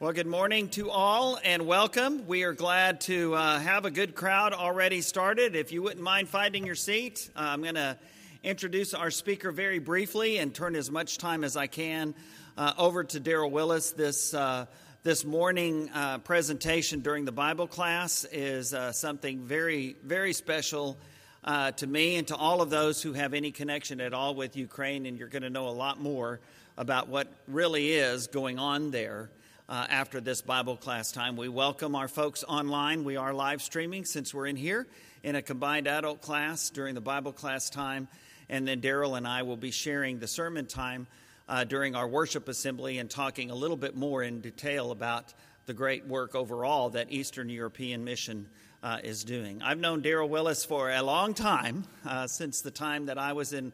Well, good morning to all and welcome. We are glad to uh, have a good crowd already started. If you wouldn't mind finding your seat, uh, I'm going to introduce our speaker very briefly and turn as much time as I can uh, over to Daryl Willis. This uh, this morning uh, presentation during the Bible class is uh, something very very special. to me and to all of those who have any connection at all with Ukraine, and you're going to know a lot more about what really is going on there uh, after this Bible class time. We welcome our folks online. We are live streaming since we're in here in a combined adult class during the Bible class time. And then Daryl and I will be sharing the sermon time uh, during our worship assembly and talking a little bit more in detail about the great work overall that Eastern European Mission uh, is doing. I've known Daryl Willis for a long time, uh, since the time that I was in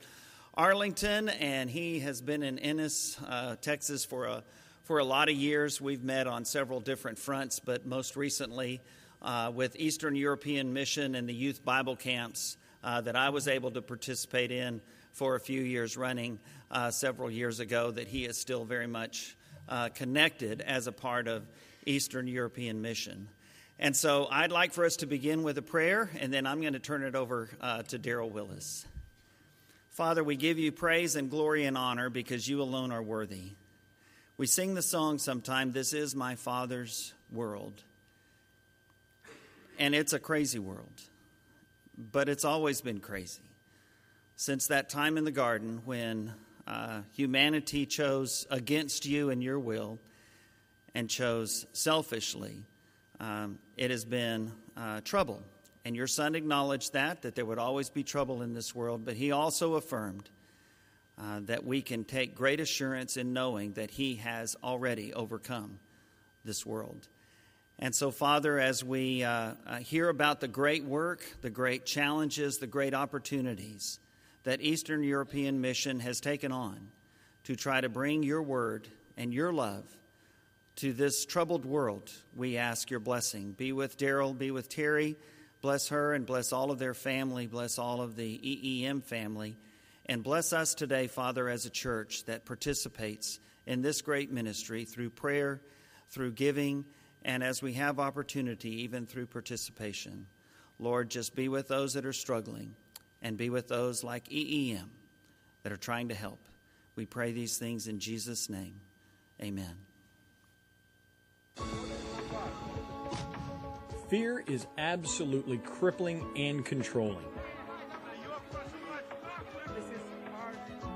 Arlington, and he has been in Ennis, uh, Texas for a for a lot of years. We've met on several different fronts, but most recently uh, with Eastern European Mission and the youth Bible camps uh, that I was able to participate in for a few years running uh, several years ago, that he is still very much uh, connected as a part of Eastern European Mission. And so I'd like for us to begin with a prayer, and then I'm going to turn it over uh, to Daryl Willis. Father, we give you praise and glory and honor because you alone are worthy. We sing the song sometime, This is my Father's world. And it's a crazy world, but it's always been crazy. Since that time in the garden when uh, humanity chose against you and your will and chose selfishly, um, it has been uh, trouble. And your son acknowledged that, that there would always be trouble in this world, but he also affirmed uh, that we can take great assurance in knowing that He has already overcome this world. And so, Father, as we uh, uh, hear about the great work, the great challenges, the great opportunities that Eastern European Mission has taken on to try to bring your word and your love to this troubled world, we ask your blessing. Be with Daryl, be with Terry, bless her and bless all of their family, bless all of the EEM family. And bless us today, Father, as a church that participates in this great ministry through prayer, through giving, and as we have opportunity, even through participation. Lord, just be with those that are struggling and be with those like EEM that are trying to help. We pray these things in Jesus' name. Amen. Fear is absolutely crippling and controlling.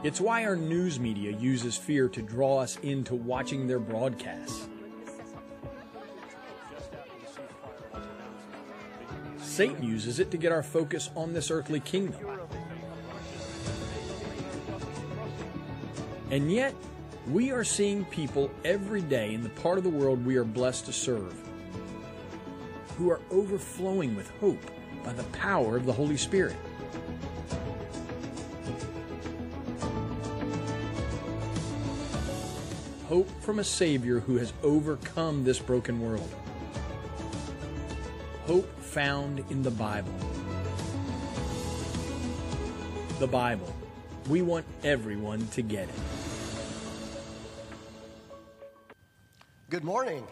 It's why our news media uses fear to draw us into watching their broadcasts. Satan uses it to get our focus on this earthly kingdom. And yet, we are seeing people every day in the part of the world we are blessed to serve who are overflowing with hope by the power of the Holy Spirit. Hope from a Savior who has overcome this broken world. Hope found in the Bible. The Bible. We want everyone to get it. Good morning.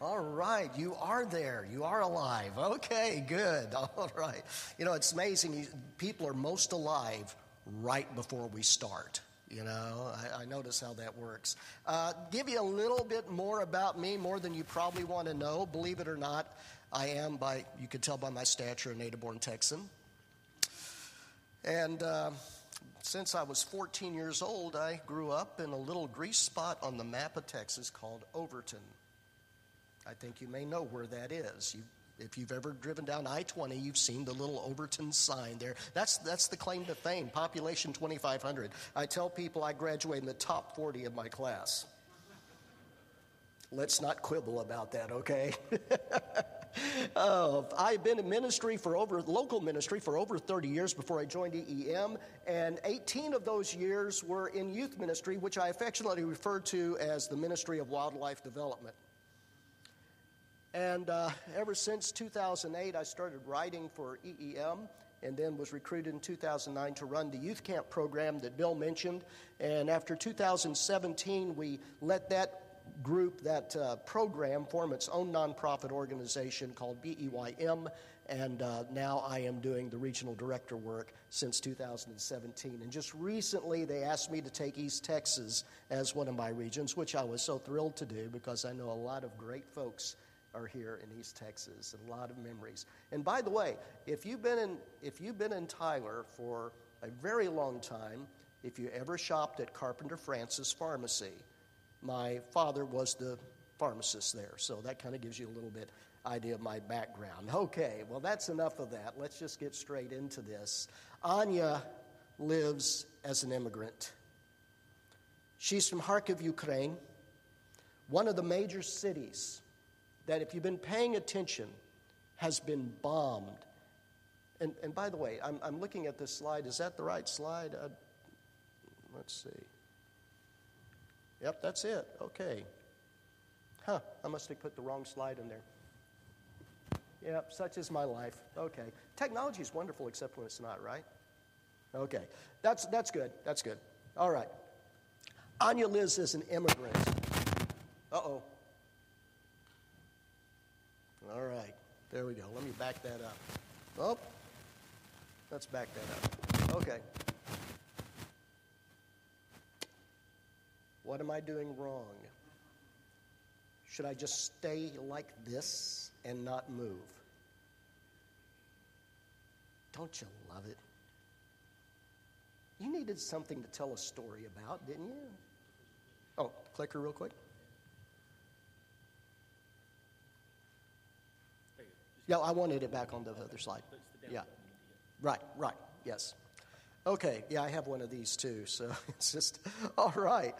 All right, you are there. You are alive. Okay, good. All right. You know, it's amazing. People are most alive right before we start. You know, I, I notice how that works. Uh, give you a little bit more about me, more than you probably want to know. Believe it or not, I am, by you could tell by my stature, a native born Texan. And uh, since I was 14 years old, I grew up in a little grease spot on the map of Texas called Overton. I think you may know where that is. You've if you've ever driven down I 20, you've seen the little Overton sign there. That's, that's the claim to fame, population 2,500. I tell people I graduate in the top 40 of my class. Let's not quibble about that, okay? oh, I've been in ministry for over, local ministry for over 30 years before I joined EEM, and 18 of those years were in youth ministry, which I affectionately refer to as the Ministry of Wildlife Development. And uh, ever since 2008, I started writing for EEM and then was recruited in 2009 to run the youth camp program that Bill mentioned. And after 2017, we let that group, that uh, program, form its own nonprofit organization called BEYM, and uh, now I am doing the regional director work since 2017. And just recently, they asked me to take East Texas as one of my regions, which I was so thrilled to do because I know a lot of great folks are here in East Texas and a lot of memories. And by the way, if you've been in, if you've been in Tyler for a very long time, if you ever shopped at Carpenter Francis Pharmacy, my father was the pharmacist there. So that kind of gives you a little bit idea of my background. Okay, well, that's enough of that. Let's just get straight into this. Anya lives as an immigrant. She's from Kharkiv, Ukraine, one of the major cities that, if you've been paying attention, has been bombed. And, and by the way, I'm, I'm looking at this slide. Is that the right slide? Uh, let's see. Yep, that's it. Okay. Huh, I must have put the wrong slide in there. Yep, such is my life. Okay. Technology is wonderful except when it's not, right? Okay. That's, that's good. That's good. All right. Anya Liz is an immigrant. Uh oh. All right. There we go. Let me back that up. Oh, let's back that up. Okay. What am I doing wrong? Should I just stay like this and not move? Don't you love it? You needed something to tell a story about, didn't you? Oh, clicker real quick. Yeah, I wanted it back on the other slide. Yeah. Right, right, yes. Okay, yeah, I have one of these too, so it's just, all right.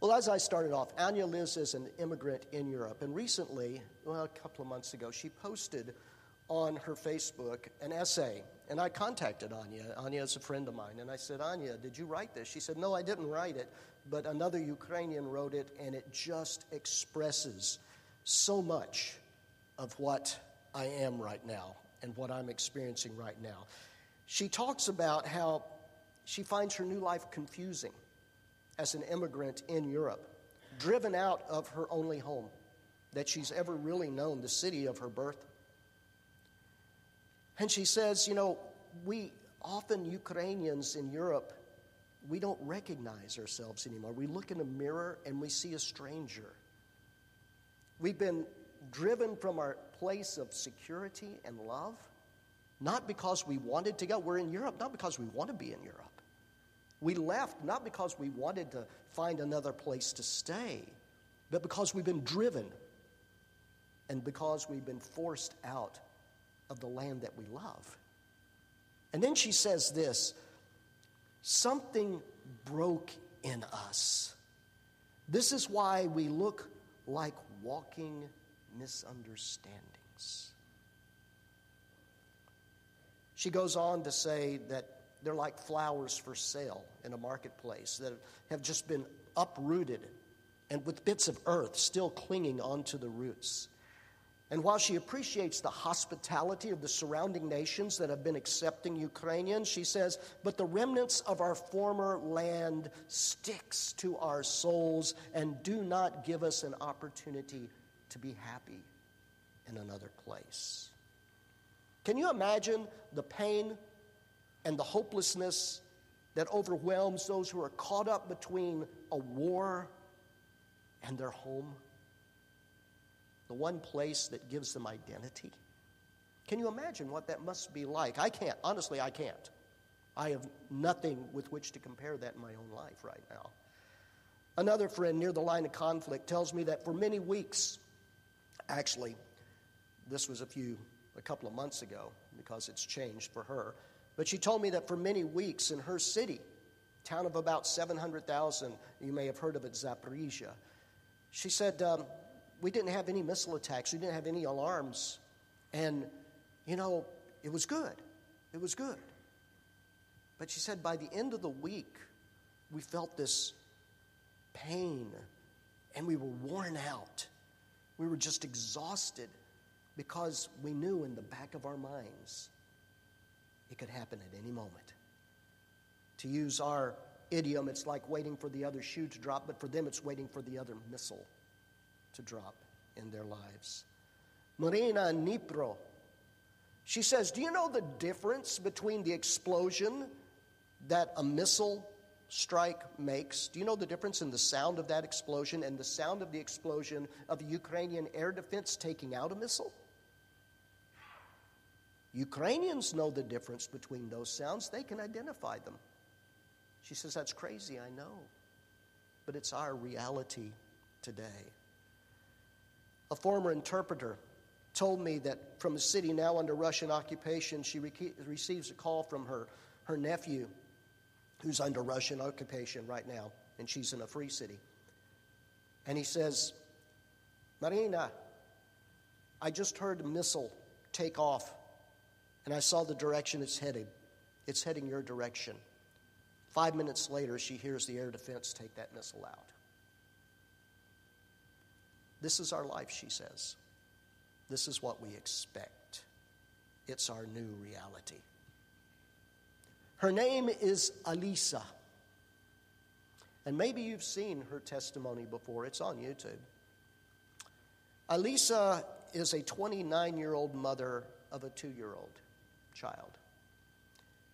Well, as I started off, Anya lives as an immigrant in Europe, and recently, well, a couple of months ago, she posted on her Facebook an essay, and I contacted Anya. Anya is a friend of mine, and I said, Anya, did you write this? She said, No, I didn't write it, but another Ukrainian wrote it, and it just expresses so much of what I am right now and what I'm experiencing right now. She talks about how she finds her new life confusing as an immigrant in Europe, driven out of her only home that she's ever really known, the city of her birth. And she says, you know, we often, Ukrainians in Europe, we don't recognize ourselves anymore. We look in a mirror and we see a stranger. We've been driven from our place of security and love, not because we wanted to go. We're in Europe, not because we want to be in Europe. We left not because we wanted to find another place to stay, but because we've been driven and because we've been forced out of the land that we love. And then she says this something broke in us. This is why we look like walking misunderstandings. She goes on to say that they're like flowers for sale in a marketplace that have just been uprooted and with bits of earth still clinging onto the roots. And while she appreciates the hospitality of the surrounding nations that have been accepting Ukrainians, she says, but the remnants of our former land sticks to our souls and do not give us an opportunity to be happy in another place. Can you imagine the pain and the hopelessness that overwhelms those who are caught up between a war and their home, the one place that gives them identity. Can you imagine what that must be like? I can't. Honestly, I can't. I have nothing with which to compare that in my own life right now. Another friend near the line of conflict tells me that for many weeks, actually, this was a few, a couple of months ago because it's changed for her. But she told me that for many weeks in her city, town of about 700,000, you may have heard of it, Zaporizhia, she said, um, We didn't have any missile attacks, we didn't have any alarms. And, you know, it was good. It was good. But she said, by the end of the week, we felt this pain and we were worn out. We were just exhausted because we knew in the back of our minds it could happen at any moment. To use our idiom, it's like waiting for the other shoe to drop, but for them, it's waiting for the other missile to drop in their lives. Marina Nipro, she says, Do you know the difference between the explosion that a missile strike makes? Do you know the difference in the sound of that explosion and the sound of the explosion of the Ukrainian air defense taking out a missile? Ukrainians know the difference between those sounds, they can identify them. She says, That's crazy, I know. But it's our reality today. A former interpreter told me that from a city now under Russian occupation, she re- receives a call from her, her nephew who's under Russian occupation right now, and she's in a free city. And he says, Marina, I just heard a missile take off, and I saw the direction it's headed. It's heading your direction. Five minutes later, she hears the air defense take that missile out. This is our life, she says. This is what we expect. It's our new reality. Her name is Alisa. And maybe you've seen her testimony before, it's on YouTube. Alisa is a 29 year old mother of a two year old child.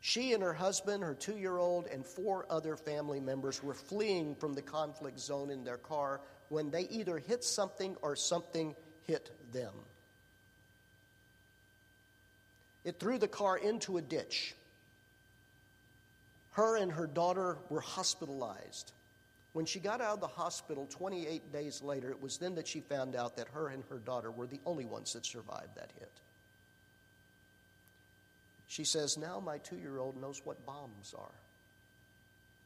She and her husband, her two year old, and four other family members were fleeing from the conflict zone in their car when they either hit something or something hit them. It threw the car into a ditch. Her and her daughter were hospitalized. When she got out of the hospital 28 days later, it was then that she found out that her and her daughter were the only ones that survived that hit. She says, Now my two year old knows what bombs are.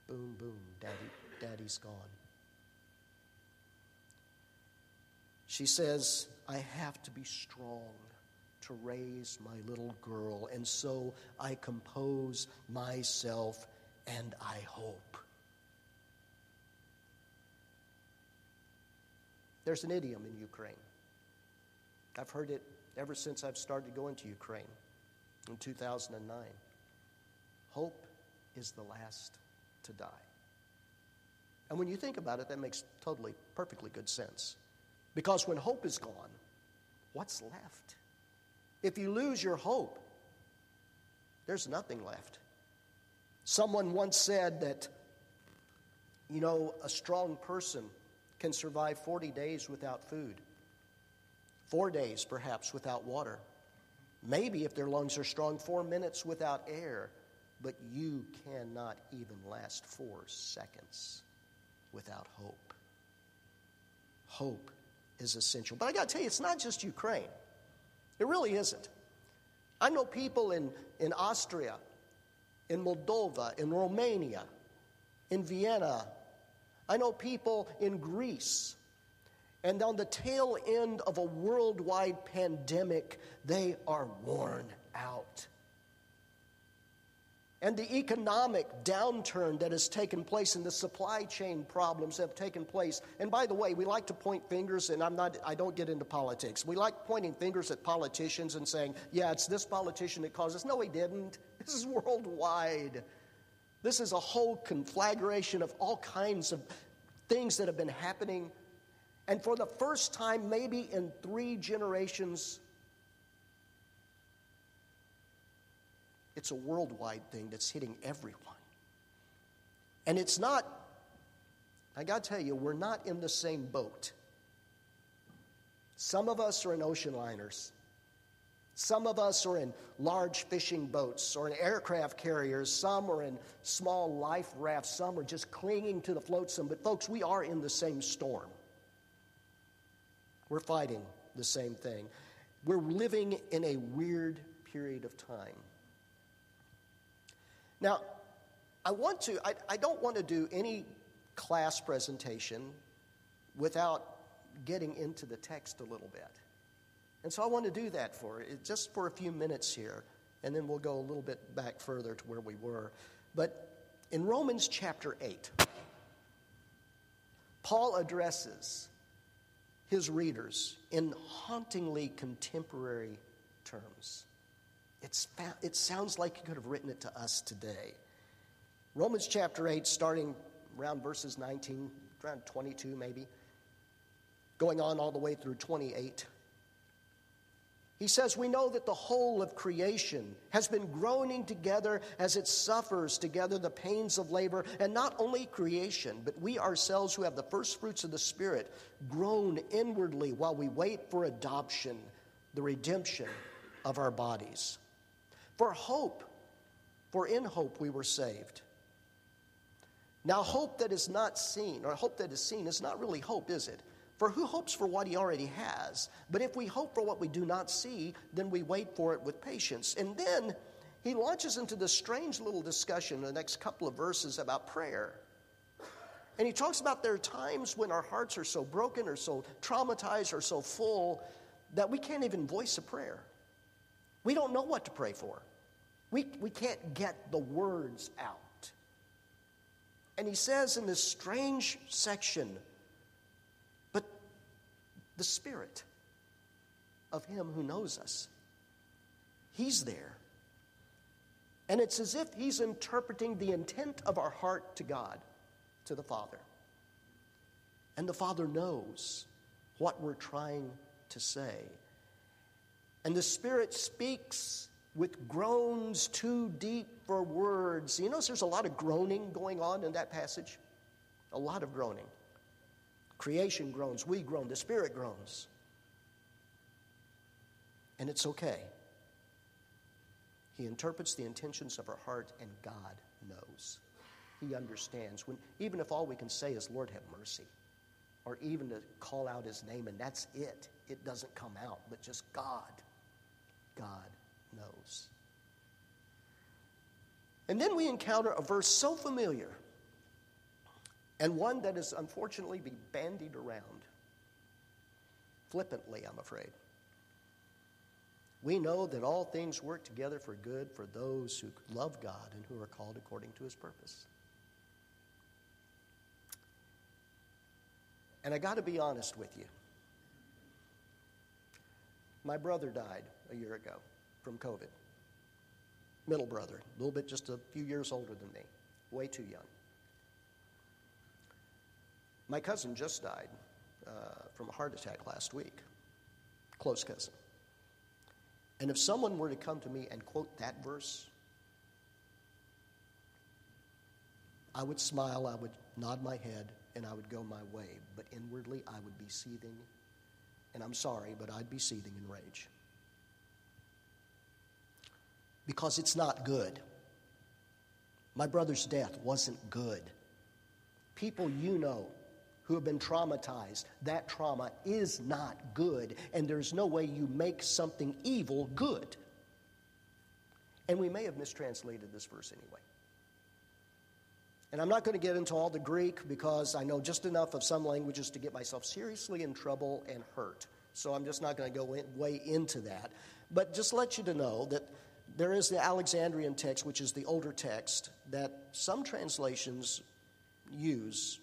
Boom, boom, daddy, daddy's gone. She says, I have to be strong to raise my little girl, and so I compose myself and I hope. There's an idiom in Ukraine. I've heard it ever since I've started going to Ukraine in 2009. Hope is the last to die. And when you think about it, that makes totally, perfectly good sense. Because when hope is gone, what's left? If you lose your hope, there's nothing left. Someone once said that, you know, a strong person can survive 40 days without food, four days perhaps without water, maybe if their lungs are strong, four minutes without air, but you cannot even last four seconds without hope. Hope is essential. But I got to tell you, it's not just Ukraine. It really isn't. I know people in, in Austria, in Moldova, in Romania, in Vienna. I know people in Greece. And on the tail end of a worldwide pandemic, they are worn out. And the economic downturn that has taken place and the supply chain problems have taken place. And by the way we like to point fingers and i'm not i don't get into politics. We like pointing fingers at politicians and saying yeah it's this politician that caused this no he didn't this is worldwide this is a whole conflagration of all kinds of things that have been happening and for the first time maybe in three generations It's a worldwide thing that's hitting everyone. And it's not, I got to tell you, we're not in the same boat. Some of us are in ocean liners. Some of us are in large fishing boats or in aircraft carriers. Some are in small life rafts. Some are just clinging to the flotsam. But, folks, we are in the same storm. We're fighting the same thing. We're living in a weird period of time. Now, I want to, I, I don't want to do any class presentation without getting into the text a little bit. And so I want to do that for eh, just for a few minutes here, and then we'll go a little bit back further to where we were. But in Romans chapter 8, Paul addresses his readers in hauntingly contemporary terms. It's, it sounds like he could have written it to us today. Romans chapter 8, starting around verses 19, around 22 maybe. going on all the way through 28. He says, We know that the whole of creation has been groaning together as it suffers together the pains of labor. And not only creation, but we ourselves who have the first fruits of the Spirit groan inwardly while we wait for adoption, the redemption of our bodies. For hope, for in hope we were saved. Now, hope that is not seen, or hope that is seen, is not really hope, is it? For who hopes for what he already has? But if we hope for what we do not see, then we wait for it with patience. And then he launches into this strange little discussion in the next couple of verses about prayer. And he talks about there are times when our hearts are so broken or so traumatized or so full that we can't even voice a prayer. We don't know what to pray for. We, we can't get the words out. And he says in this strange section the Spirit of Him who knows us. He's there. And it's as if He's interpreting the intent of our heart to God, to the Father. And the Father knows what we're trying to say. And the Spirit speaks with groans too deep for words. You notice there's a lot of groaning going on in that passage? A lot of groaning. Creation groans, we groan, the Spirit groans. And it's okay. He interprets the intentions of our heart, and God knows. He understands. When, even if all we can say is, Lord, have mercy, or even to call out His name, and that's it, it doesn't come out, but just God. God knows. And then we encounter a verse so familiar and one that is unfortunately be bandied around flippantly, I'm afraid. We know that all things work together for good for those who love God and who are called according to his purpose. And I got to be honest with you. My brother died a year ago from COVID. Middle brother, a little bit just a few years older than me, way too young. My cousin just died uh, from a heart attack last week, close cousin. And if someone were to come to me and quote that verse, I would smile, I would nod my head, and I would go my way. But inwardly, I would be seething. And I'm sorry, but I'd be seething in rage. Because it's not good. My brother's death wasn't good. People you know who have been traumatized. That trauma is not good, and there's no way you make something evil good. And we may have mistranslated this verse anyway. And I'm not going to get into all the Greek because I know just enough of some languages to get myself seriously in trouble and hurt. So I'm just not going to go in, way into that. But just let you to know that there is the Alexandrian text, which is the older text, that some translations use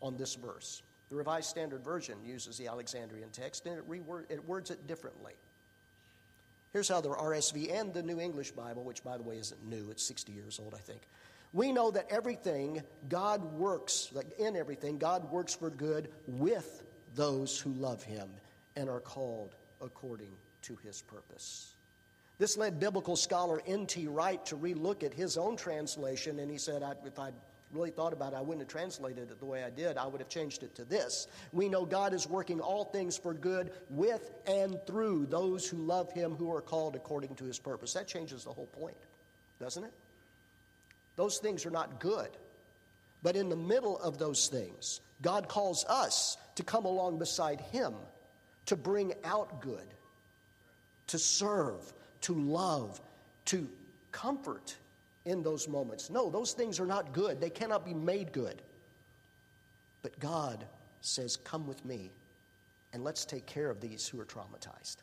on this verse. The Revised Standard Version uses the Alexandrian text and it, reword, it words it differently. Here's how the RSV and the New English Bible, which by the way isn't new, it's 60 years old, I think. We know that everything God works, like in everything, God works for good with those who love Him and are called according to His purpose. This led biblical scholar N.T. Wright to relook at his own translation, and he said, if I'd really thought about it, I wouldn't have translated it the way I did. I would have changed it to this. We know God is working all things for good with and through those who love Him who are called according to His purpose. That changes the whole point, doesn't it? Those things are not good. But in the middle of those things, God calls us to come along beside Him to bring out good, to serve, to love, to comfort in those moments. No, those things are not good. They cannot be made good. But God says, Come with me and let's take care of these who are traumatized.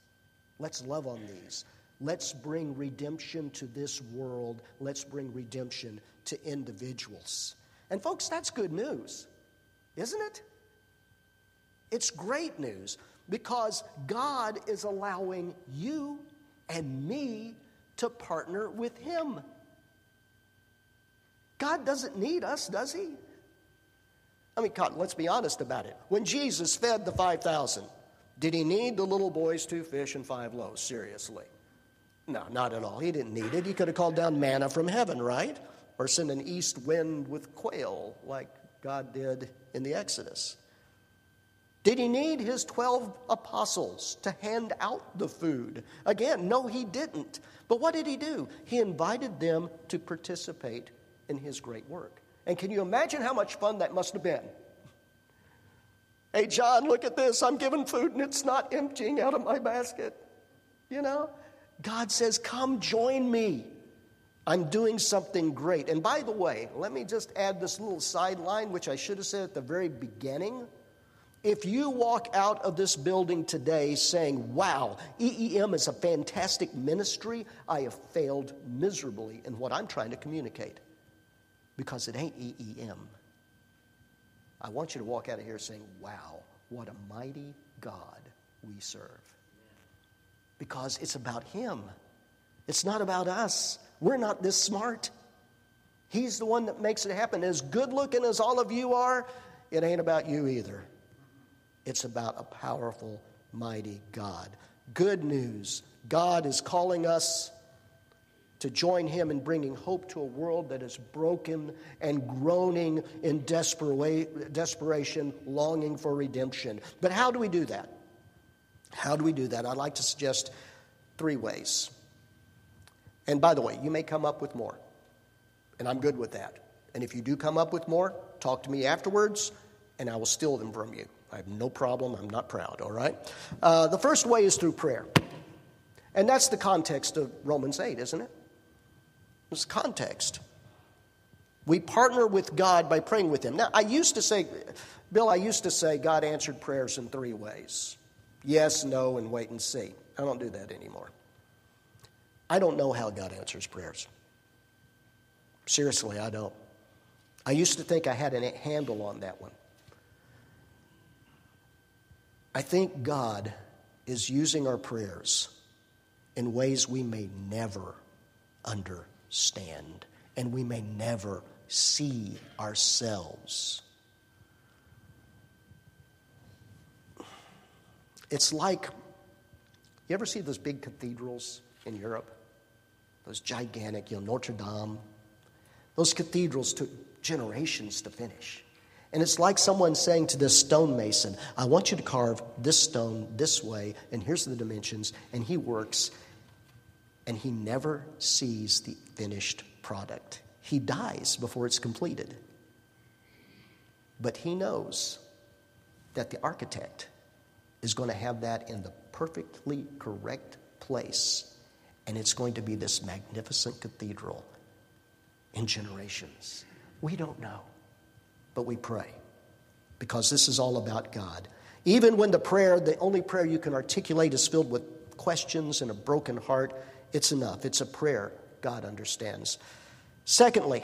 Let's love on these. Let's bring redemption to this world. Let's bring redemption to individuals. And, folks, that's good news, isn't it? It's great news because God is allowing you and me to partner with Him. God doesn't need us, does He? I mean, God, let's be honest about it. When Jesus fed the 5,000, did he need the little boys, two fish and five loaves? Seriously. No, not at all. He didn't need it. He could have called down manna from heaven, right? Or sent an east wind with quail like God did in the Exodus. Did he need his 12 apostles to hand out the food? Again, no, he didn't. But what did he do? He invited them to participate in his great work. And can you imagine how much fun that must have been? Hey, John, look at this. I'm giving food and it's not emptying out of my basket. You know? God says, Come join me. I'm doing something great. And by the way, let me just add this little sideline, which I should have said at the very beginning. If you walk out of this building today saying, Wow, EEM is a fantastic ministry, I have failed miserably in what I'm trying to communicate because it ain't EEM. I want you to walk out of here saying, Wow, what a mighty God we serve. Because it's about Him, it's not about us. We're not this smart. He's the one that makes it happen. As good looking as all of you are, it ain't about you either. It's about a powerful, mighty God. Good news God is calling us to join Him in bringing hope to a world that is broken and groaning in desperation, longing for redemption. But how do we do that? How do we do that? I'd like to suggest three ways. And by the way, you may come up with more, and I'm good with that. And if you do come up with more, talk to me afterwards, and I will steal them from you. I have no problem. I'm not proud, all right? Uh, the first way is through prayer. And that's the context of Romans 8, isn't it? Context. We partner with God by praying with Him. Now, I used to say, Bill, I used to say God answered prayers in three ways yes, no, and wait and see. I don't do that anymore. I don't know how God answers prayers. Seriously, I don't. I used to think I had a handle on that one. I think God is using our prayers in ways we may never understand and we may never see ourselves. It's like you ever see those big cathedrals in Europe? Those gigantic, you know, Notre Dame. Those cathedrals took generations to finish. And it's like someone saying to this stonemason, I want you to carve this stone this way, and here's the dimensions. And he works, and he never sees the finished product. He dies before it's completed. But he knows that the architect is going to have that in the perfectly correct place, and it's going to be this magnificent cathedral in generations. We don't know but we pray because this is all about God. Even when the prayer, the only prayer you can articulate, is filled with questions and a broken heart, it's enough. It's a prayer God understands. Secondly,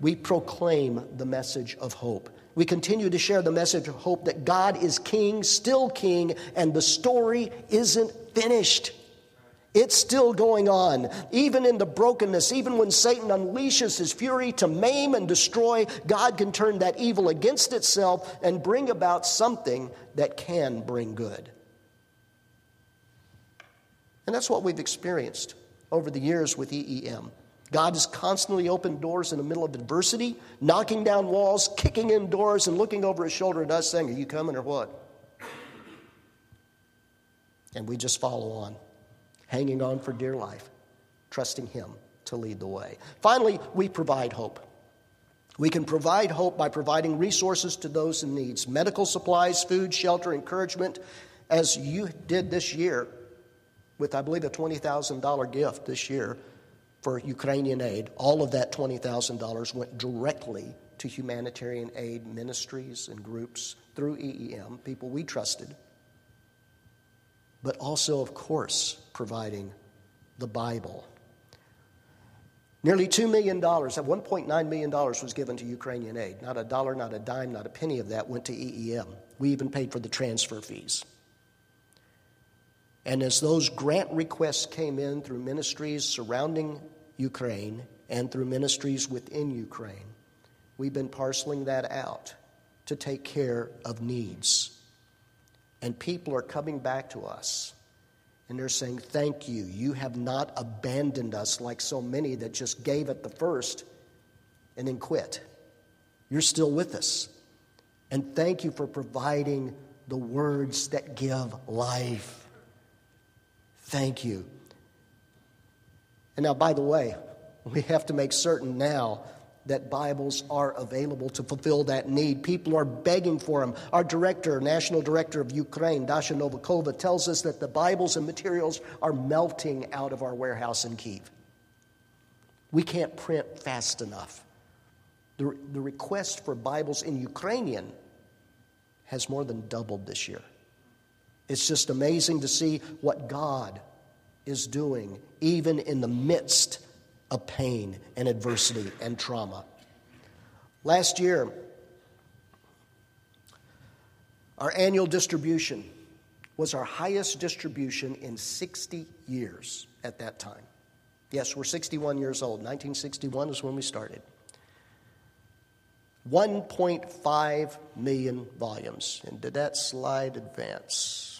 we proclaim the message of hope. We continue to share the message of hope that God is king, still king, and the story isn't finished. It's still going on. Even in the brokenness, even when Satan unleashes his fury to maim and destroy, God can turn that evil against itself and bring about something that can bring good. And that's what we've experienced over the years with EEM. God has constantly opened doors in the middle of adversity, knocking down walls, kicking in doors, and looking over his shoulder at us saying, Are you coming or what? And we just follow on hanging on for dear life, trusting Him to lead the way. Finally, we provide hope. We can provide hope by providing resources to those in needs medical supplies, food, shelter, encouragement, as you did this year with, I believe, a $20,000 gift this year for Ukrainian aid. All of that $20,000 went directly to humanitarian aid ministries and groups through EEM, people we trusted but also, of course, providing the Bible. Nearly $2 million, $1.9 million was given to Ukrainian aid. Not a dollar, not a dime, not a penny of that went to EEM. We even paid for the transfer fees. And as those grant requests came in through ministries surrounding Ukraine and through ministries within Ukraine, we've been parceling that out to take care of needs. And people are coming back to us and they're saying, Thank you. You have not abandoned us like so many that just gave at the first and then quit. You're still with us. And thank you for providing the words that give life. Thank you. And now, by the way, we have to make certain now that Bibles are available to fulfill that need. People are begging for them. Our director, national director of Ukraine, Dasha Novakova, tells us that the Bibles and materials are melting out of our warehouse in Kiev. We can't print fast enough. The, the request for Bibles in Ukrainian has more than doubled this year. It's just amazing to see what God is doing, even in the midst of pain and adversity and trauma. Last year, our annual distribution was our highest distribution in 60 years at that time. Yes, we're 61 years old. 1961 is when we started. 1.5 million volumes. And did that slide advance?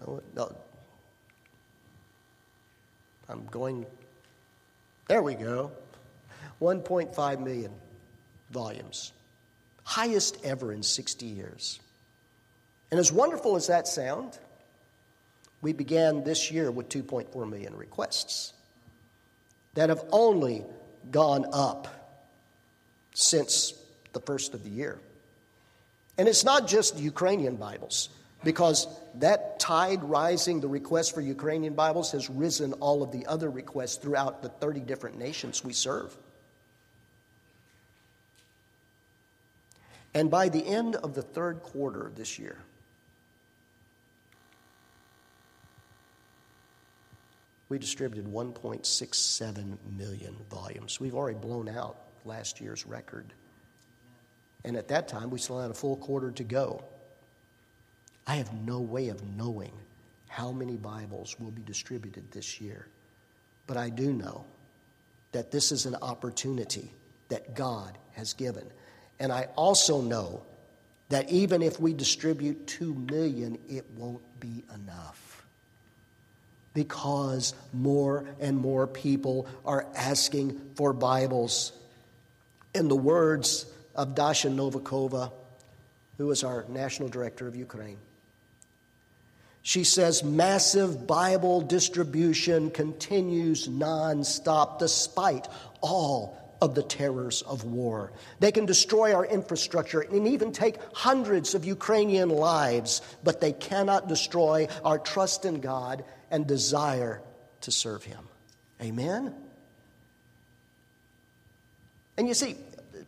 No, no. I'm going there we go. 1.5 million volumes. Highest ever in 60 years. And as wonderful as that sound, we began this year with 2.4 million requests that have only gone up since the first of the year. And it's not just Ukrainian Bibles because that tide rising, the request for Ukrainian Bibles, has risen all of the other requests throughout the 30 different nations we serve. And by the end of the third quarter this year, we distributed 1.67 million volumes. We've already blown out last year's record. And at that time, we still had a full quarter to go. I have no way of knowing how many Bibles will be distributed this year. But I do know that this is an opportunity that God has given. And I also know that even if we distribute 2 million, it won't be enough. Because more and more people are asking for Bibles. In the words of Dasha Novakova, who is our national director of Ukraine, she says massive Bible distribution continues nonstop despite all of the terrors of war. They can destroy our infrastructure and even take hundreds of Ukrainian lives, but they cannot destroy our trust in God and desire to serve Him. Amen? And you see,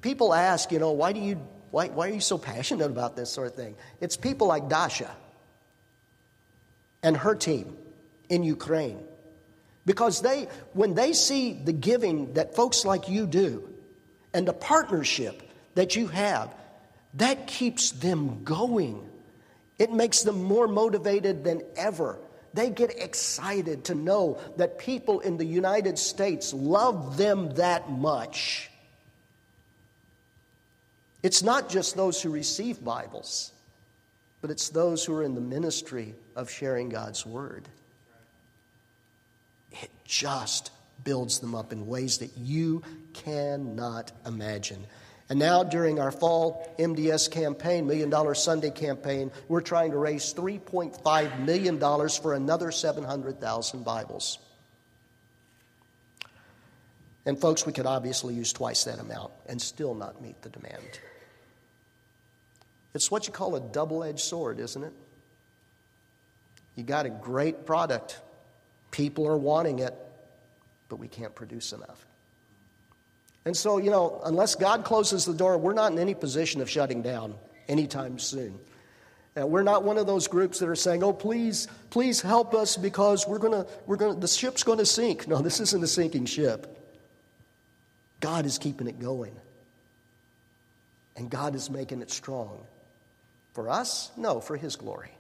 people ask, you know, why, do you, why, why are you so passionate about this sort of thing? It's people like Dasha and her team in Ukraine. Because they, when they see the giving that folks like you do and the partnership that you have, that keeps them going. It makes them more motivated than ever. They get excited to know that people in the United States love them that much. It's not just those who receive Bibles but it's those who are in the ministry of sharing God's word. It just builds them up in ways that you cannot imagine. And now, during our fall MDS campaign, Million Dollar Sunday campaign, we're trying to raise $3.5 million for another 700,000 Bibles. And, folks, we could obviously use twice that amount and still not meet the demand. It's what you call a double edged sword, isn't it? You got a great product, people are wanting it, but we can't produce enough. And so, you know, unless God closes the door, we're not in any position of shutting down anytime soon. Uh, we're not one of those groups that are saying, "Oh, please, please help us because we're gonna, we're gonna, the ship's going to sink." No, this isn't a sinking ship. God is keeping it going, and God is making it strong. For us? No, for His glory.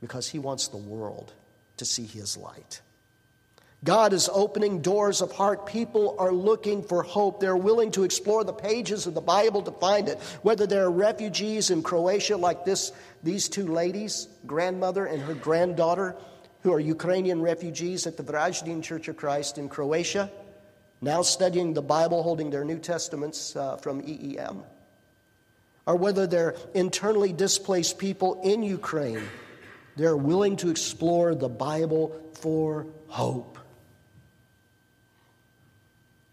Because He wants the world to see His light. God is opening doors of heart. People are looking for hope. They're willing to explore the pages of the Bible to find it. Whether they're refugees in Croatia, like this, these two ladies, grandmother and her granddaughter, who are Ukrainian refugees at the Varaždin Church of Christ in Croatia, now studying the Bible, holding their New Testaments uh, from EEM. Or whether they're internally displaced people in Ukraine, they're willing to explore the Bible for hope.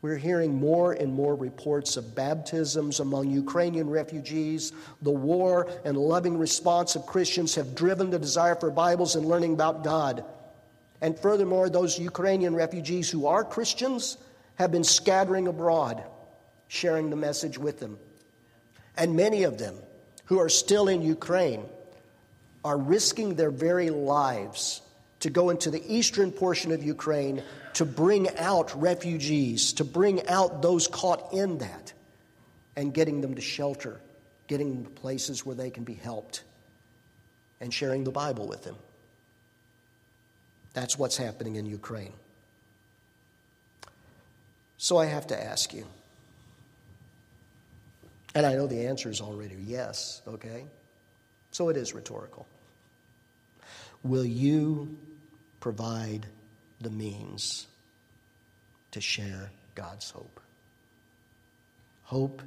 We're hearing more and more reports of baptisms among Ukrainian refugees. The war and loving response of Christians have driven the desire for Bibles and learning about God. And furthermore, those Ukrainian refugees who are Christians have been scattering abroad, sharing the message with them. And many of them who are still in Ukraine are risking their very lives to go into the eastern portion of Ukraine to bring out refugees, to bring out those caught in that, and getting them to shelter, getting them to places where they can be helped, and sharing the Bible with them. That's what's happening in Ukraine. So I have to ask you, and I know the answer is already yes, okay? So it is rhetorical. Will you provide the means to share God's hope. Hope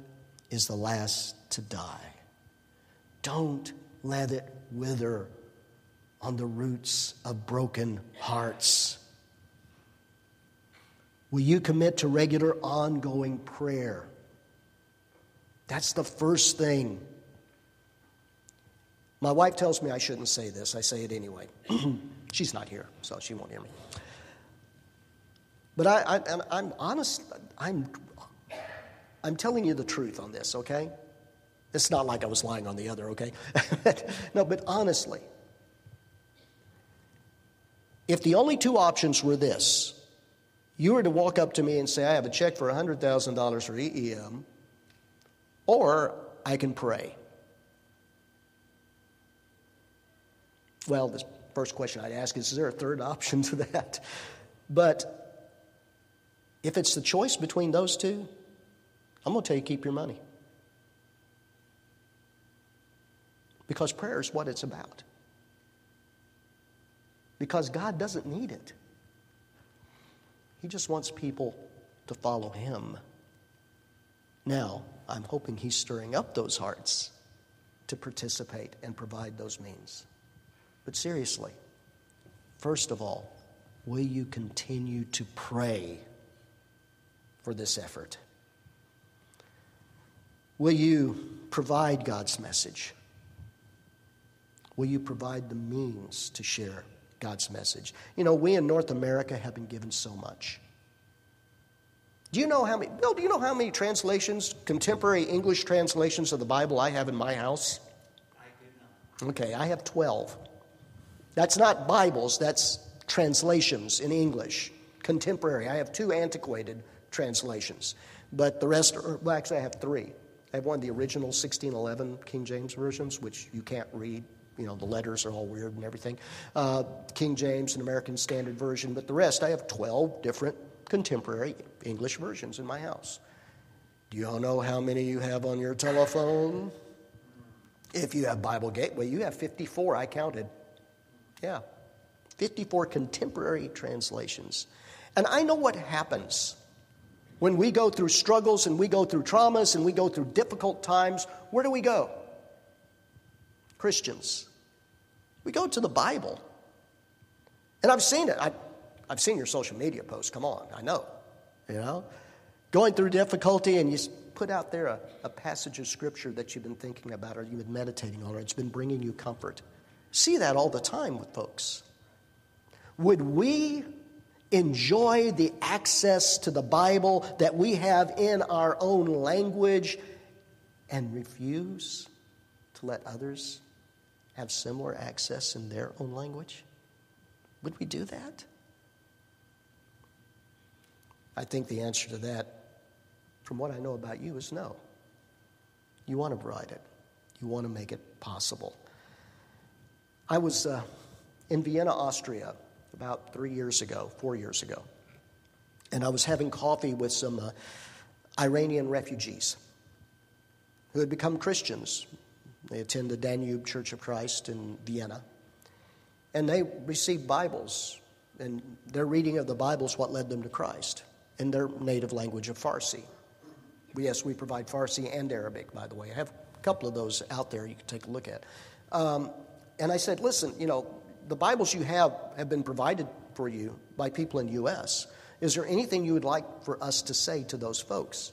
is the last to die. Don't let it wither on the roots of broken hearts. Will you commit to regular ongoing prayer? That's the first thing. My wife tells me I shouldn't say this. I say it anyway. She's not here, so she won't hear me. But I, I, am honest, I'm, I'm telling you the truth on this, okay? It's not like I was lying on the other, okay? no, but honestly, if the only two options were this, you were to walk up to me and say, I have a check for $100,000 for EEM, or I can pray. Well, the first question I'd ask is Is there a third option to that? But if it's the choice between those two, I'm going to tell you keep your money. Because prayer is what it's about. Because God doesn't need it, He just wants people to follow Him. Now, I'm hoping He's stirring up those hearts to participate and provide those means. But seriously, first of all, will you continue to pray for this effort? Will you provide God's message? Will you provide the means to share God's message? You know, we in North America have been given so much. Do you know how many, Bill, do you know how many translations, contemporary English translations of the Bible I have in my house? I do not. Okay, I have 12. That's not Bibles, that's translations in English, contemporary. I have two antiquated translations. But the rest are, well, actually, I have three. I have one of the original 1611 King James versions, which you can't read. You know, the letters are all weird and everything. Uh, King James, and American Standard Version. But the rest, I have 12 different contemporary English versions in my house. Do you all know how many you have on your telephone? If you have Bible Gateway, you have 54. I counted. Yeah. 54 contemporary translations. And I know what happens when we go through struggles and we go through traumas and we go through difficult times, where do we go? Christians. We go to the Bible. And I've seen it. I, I've seen your social media posts. Come on, I know. You know? Going through difficulty and you put out there a, a passage of scripture that you've been thinking about or you've been meditating on or it's been bringing you comfort. See that all the time with folks. Would we enjoy the access to the Bible that we have in our own language and refuse to let others have similar access in their own language? Would we do that? I think the answer to that, from what I know about you, is no. You want to provide it, you want to make it possible. I was uh, in Vienna, Austria about three years ago, four years ago. and I was having coffee with some uh, Iranian refugees who had become Christians. They attend the Danube Church of Christ in Vienna. And they received Bibles, and their reading of the Bible is what led them to Christ in their native language of Farsi. Yes, we provide Farsi and Arabic, by the way. I have a couple of those out there you can take a look at. Um, and I said, listen, you know, the Bibles you have have been provided for you by people in the U.S. Is there anything you would like for us to say to those folks?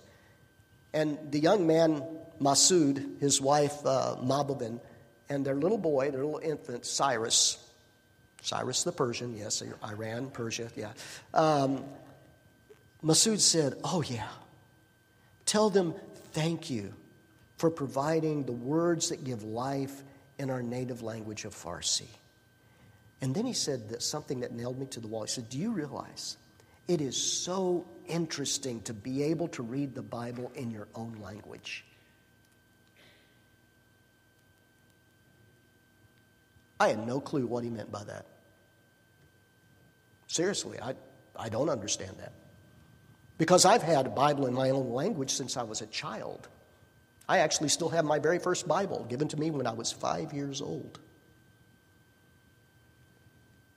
And the young man, Masood, his wife, uh, Mababin, and their little boy, their little infant, Cyrus, Cyrus the Persian, yes, Iran, Persia, yeah. Um, Masood said, Oh, yeah. Tell them thank you for providing the words that give life in our native language of Farsi. And then he said that something that nailed me to the wall. He said, Do you realize it is so interesting to be able to read the Bible in your own language? I had no clue what he meant by that. Seriously, I, I don't understand that. Because I've had a Bible in my own language since I was a child. I actually still have my very first Bible given to me when I was five years old.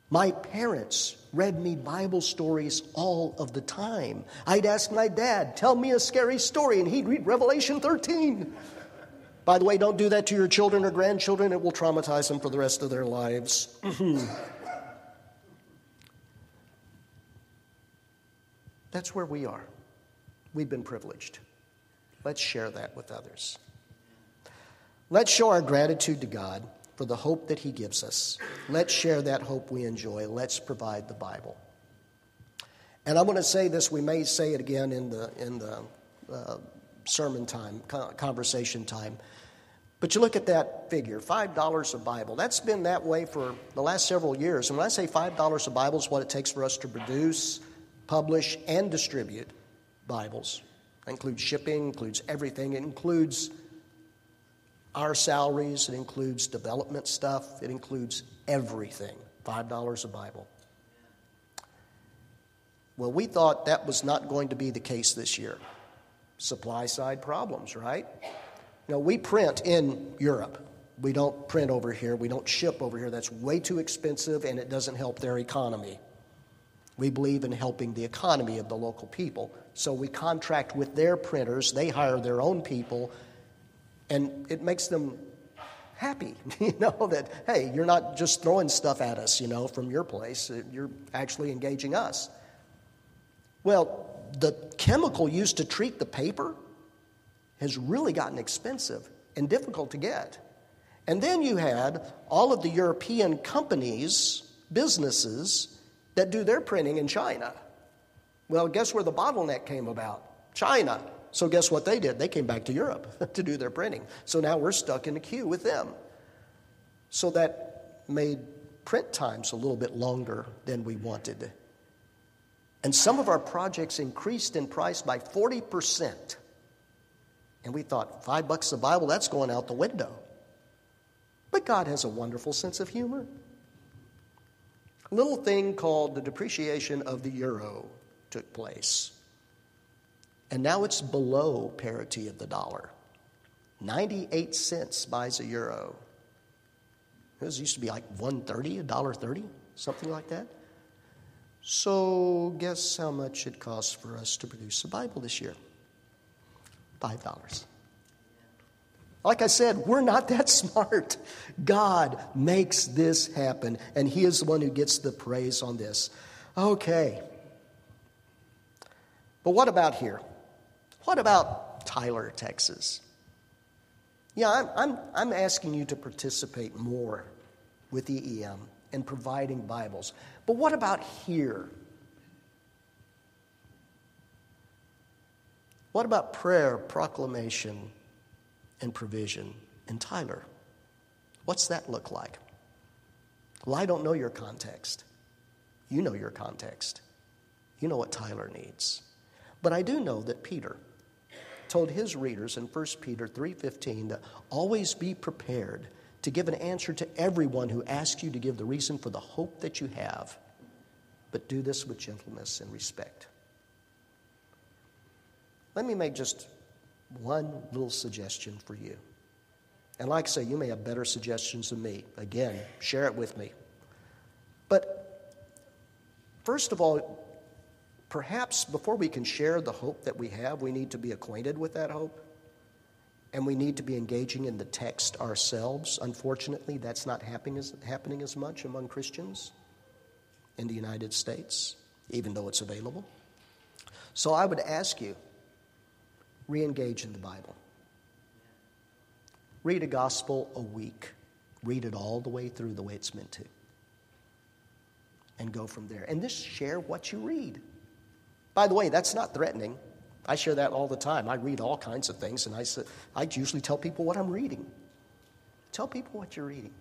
My parents read me Bible stories all of the time. I'd ask my dad, tell me a scary story, and he'd read Revelation 13. By the way, don't do that to your children or grandchildren, it will traumatize them for the rest of their lives. That's where we are. We've been privileged. Let's share that with others. Let's show our gratitude to God for the hope that He gives us. Let's share that hope we enjoy. Let's provide the Bible. And I'm going to say this, we may say it again in the, in the uh, sermon time, conversation time. But you look at that figure, $5 a Bible. That's been that way for the last several years. And when I say $5 a Bible is what it takes for us to produce, publish, and distribute Bibles. That includes shipping, includes everything. It includes our salaries, it includes development stuff, it includes everything. $5 a Bible. Well, we thought that was not going to be the case this year. Supply side problems, right? Know, we print in Europe. We don't print over here. We don't ship over here. That's way too expensive and it doesn't help their economy. We believe in helping the economy of the local people. So we contract with their printers, they hire their own people, and it makes them happy, you know, that, hey, you're not just throwing stuff at us, you know, from your place, uh, you're actually engaging us. Well, the chemical used to treat the paper has really gotten expensive and difficult to get. And then you had all of the European companies, businesses, that do their printing in China. Well, guess where the bottleneck came about? China. So, guess what they did? They came back to Europe to do their printing. So now we're stuck in a queue with them. So that made print times a little bit longer than we wanted. And some of our projects increased in price by 40%. And we thought, five bucks a Bible, that's going out the window. But God has a wonderful sense of humor. A little thing called the depreciation of the euro took place. And now it's below parity of the dollar. 98 cents buys a euro. It used to be like 130, $1.30, something like that. So, guess how much it costs for us to produce a Bible this year? $5. Like I said, we're not that smart. God makes this happen, and He is the one who gets the praise on this. Okay. But what about here? What about Tyler, Texas? Yeah, I'm, I'm, I'm asking you to participate more with EEM and providing Bibles. But what about here? What about prayer, proclamation, and provision in Tyler? What's that look like? Well, I don't know your context. You know your context. You know what Tyler needs. But I do know that Peter told his readers in 1 Peter 3:15 that always be prepared to give an answer to everyone who asks you to give the reason for the hope that you have, but do this with gentleness and respect. Let me make just one little suggestion for you. And like I say, you may have better suggestions than me. Again, share it with me. But first of all, perhaps before we can share the hope that we have, we need to be acquainted with that hope. And we need to be engaging in the text ourselves. Unfortunately, that's not happening as, happening as much among Christians in the United States, even though it's available. So I would ask you re engage in the Bible. Read a gospel a week. Read it all the way through the way it's meant to. And go from there. And just share what you read. By the way, that's not threatening. I share that all the time. I read all kinds of things, and I, I usually tell people what I'm reading. Tell people what you're reading.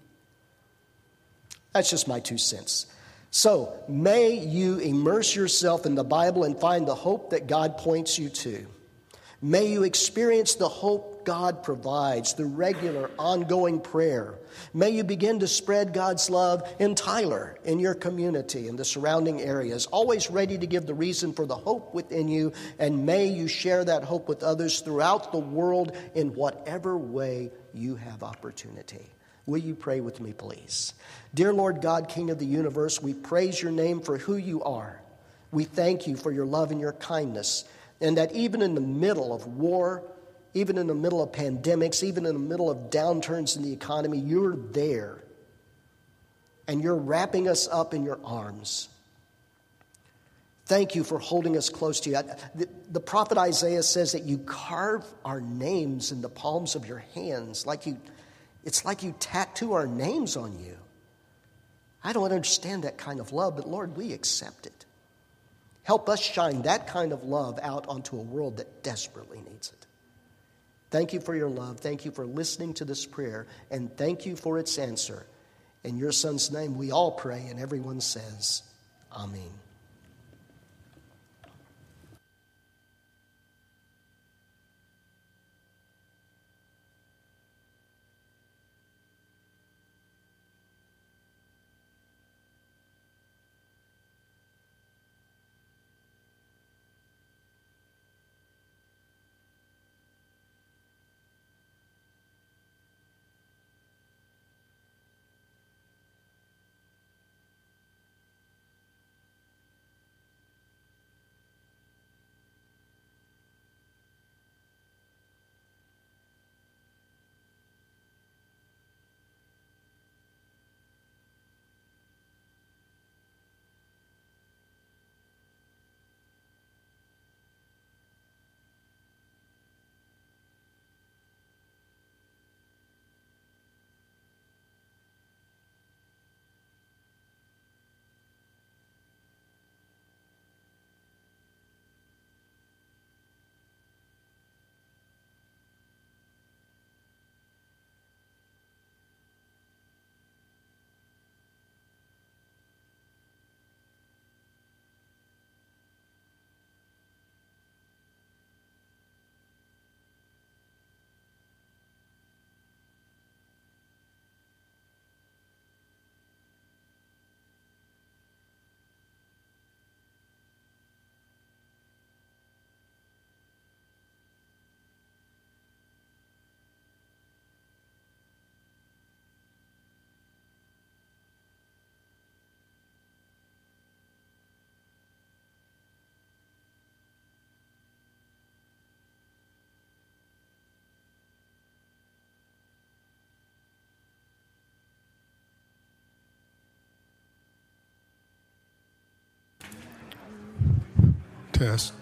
That's just my two cents. So, may you immerse yourself in the Bible and find the hope that God points you to. May you experience the hope God provides through regular, ongoing prayer. May you begin to spread God's love in Tyler, in your community, in the surrounding areas, always ready to give the reason for the hope within you, and may you share that hope with others throughout the world in whatever way you have opportunity. Will you pray with me, please? Dear Lord God, King of the universe, we praise your name for who you are. We thank you for your love and your kindness and that even in the middle of war, even in the middle of pandemics, even in the middle of downturns in the economy, you're there. And you're wrapping us up in your arms. Thank you for holding us close to you. The, prophet Isaiah says that you carve our names in the palms of your hands, like you, it's like you tattoo our names on you. I don't understand that kind of love, but Lord, we accept it. Help us shine that kind of love out onto a world that desperately needs it. Thank you for your love. Thank you for listening to this prayer. And thank you for its answer. In your son's name, we all pray, and everyone says, Amen. Test.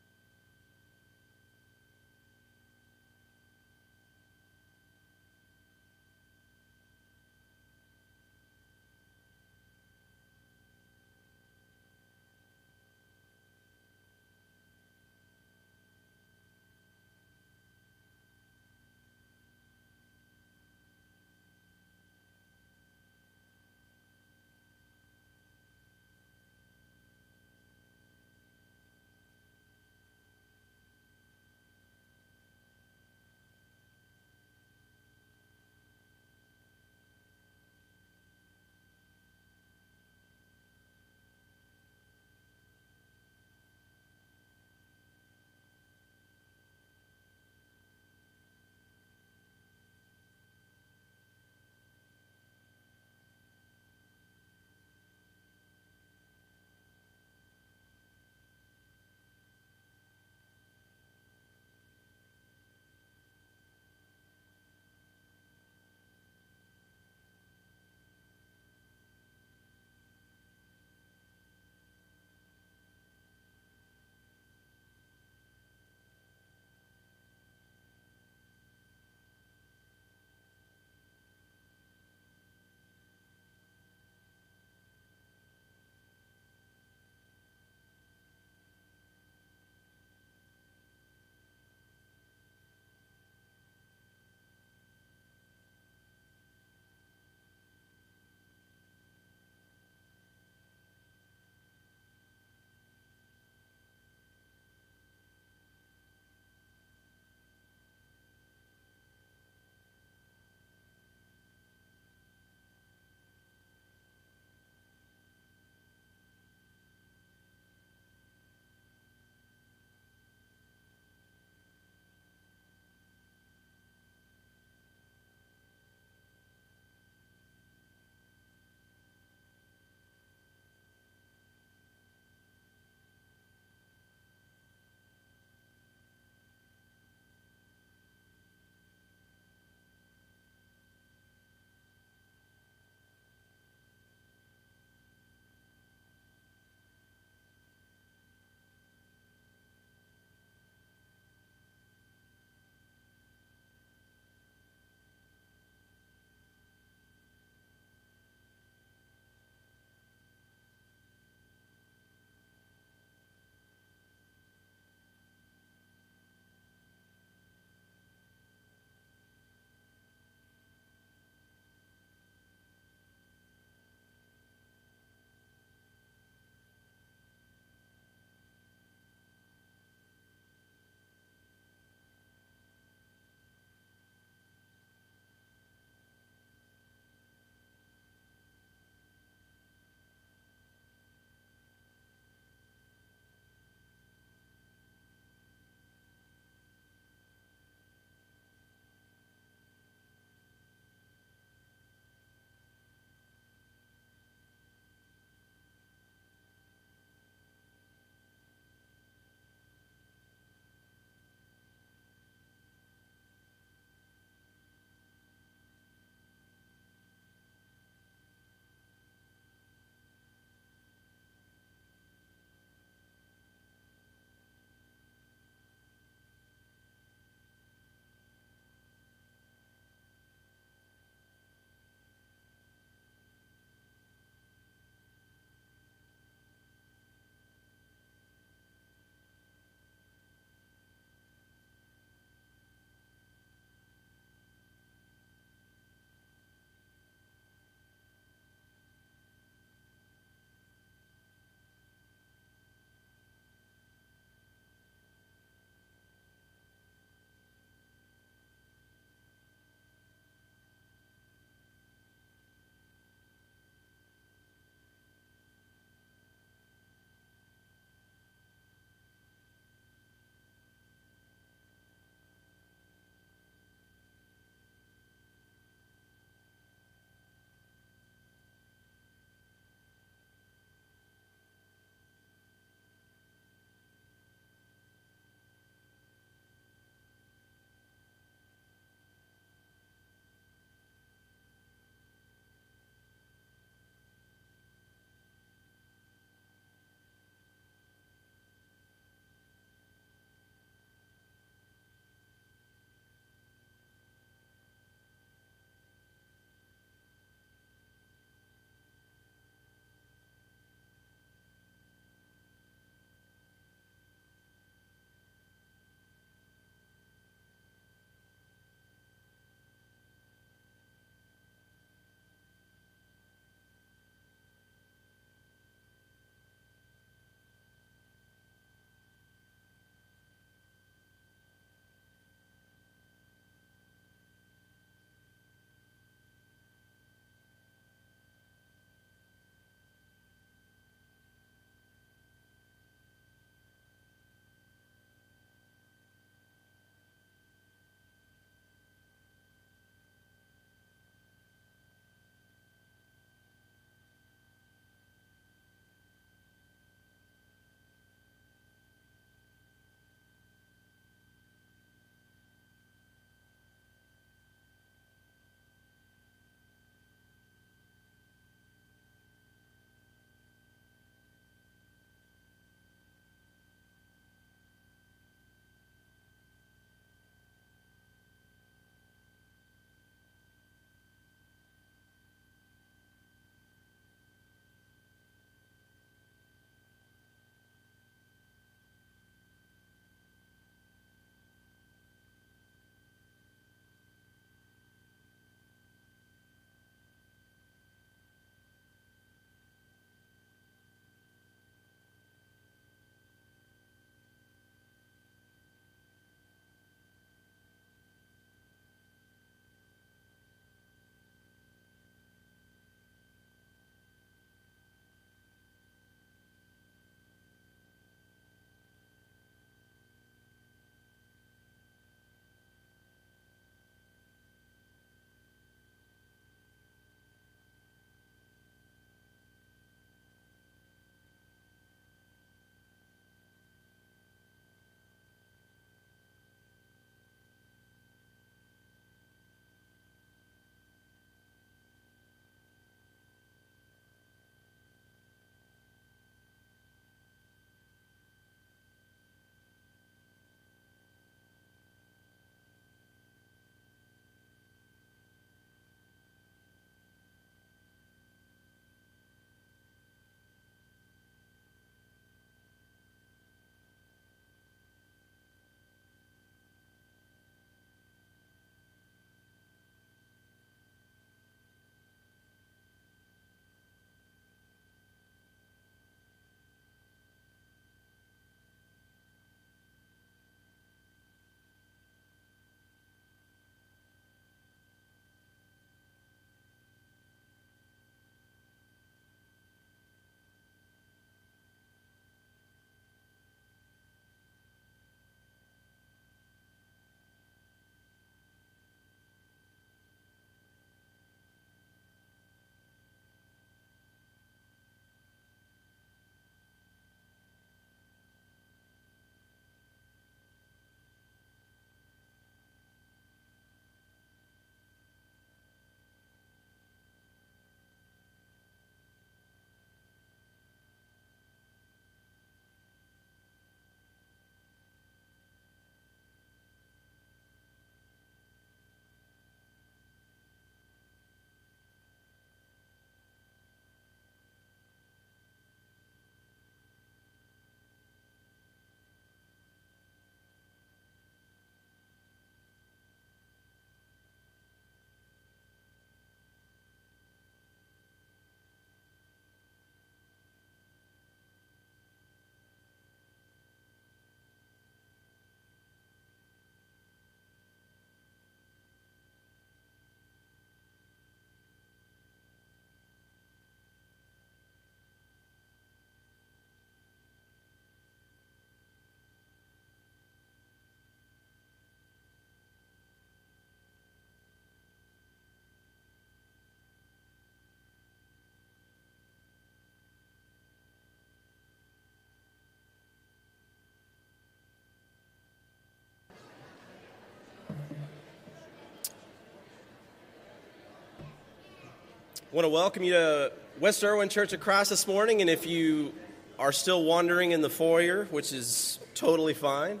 Want to welcome you to West Erwin Church of Christ this morning. And if you are still wandering in the foyer, which is totally fine,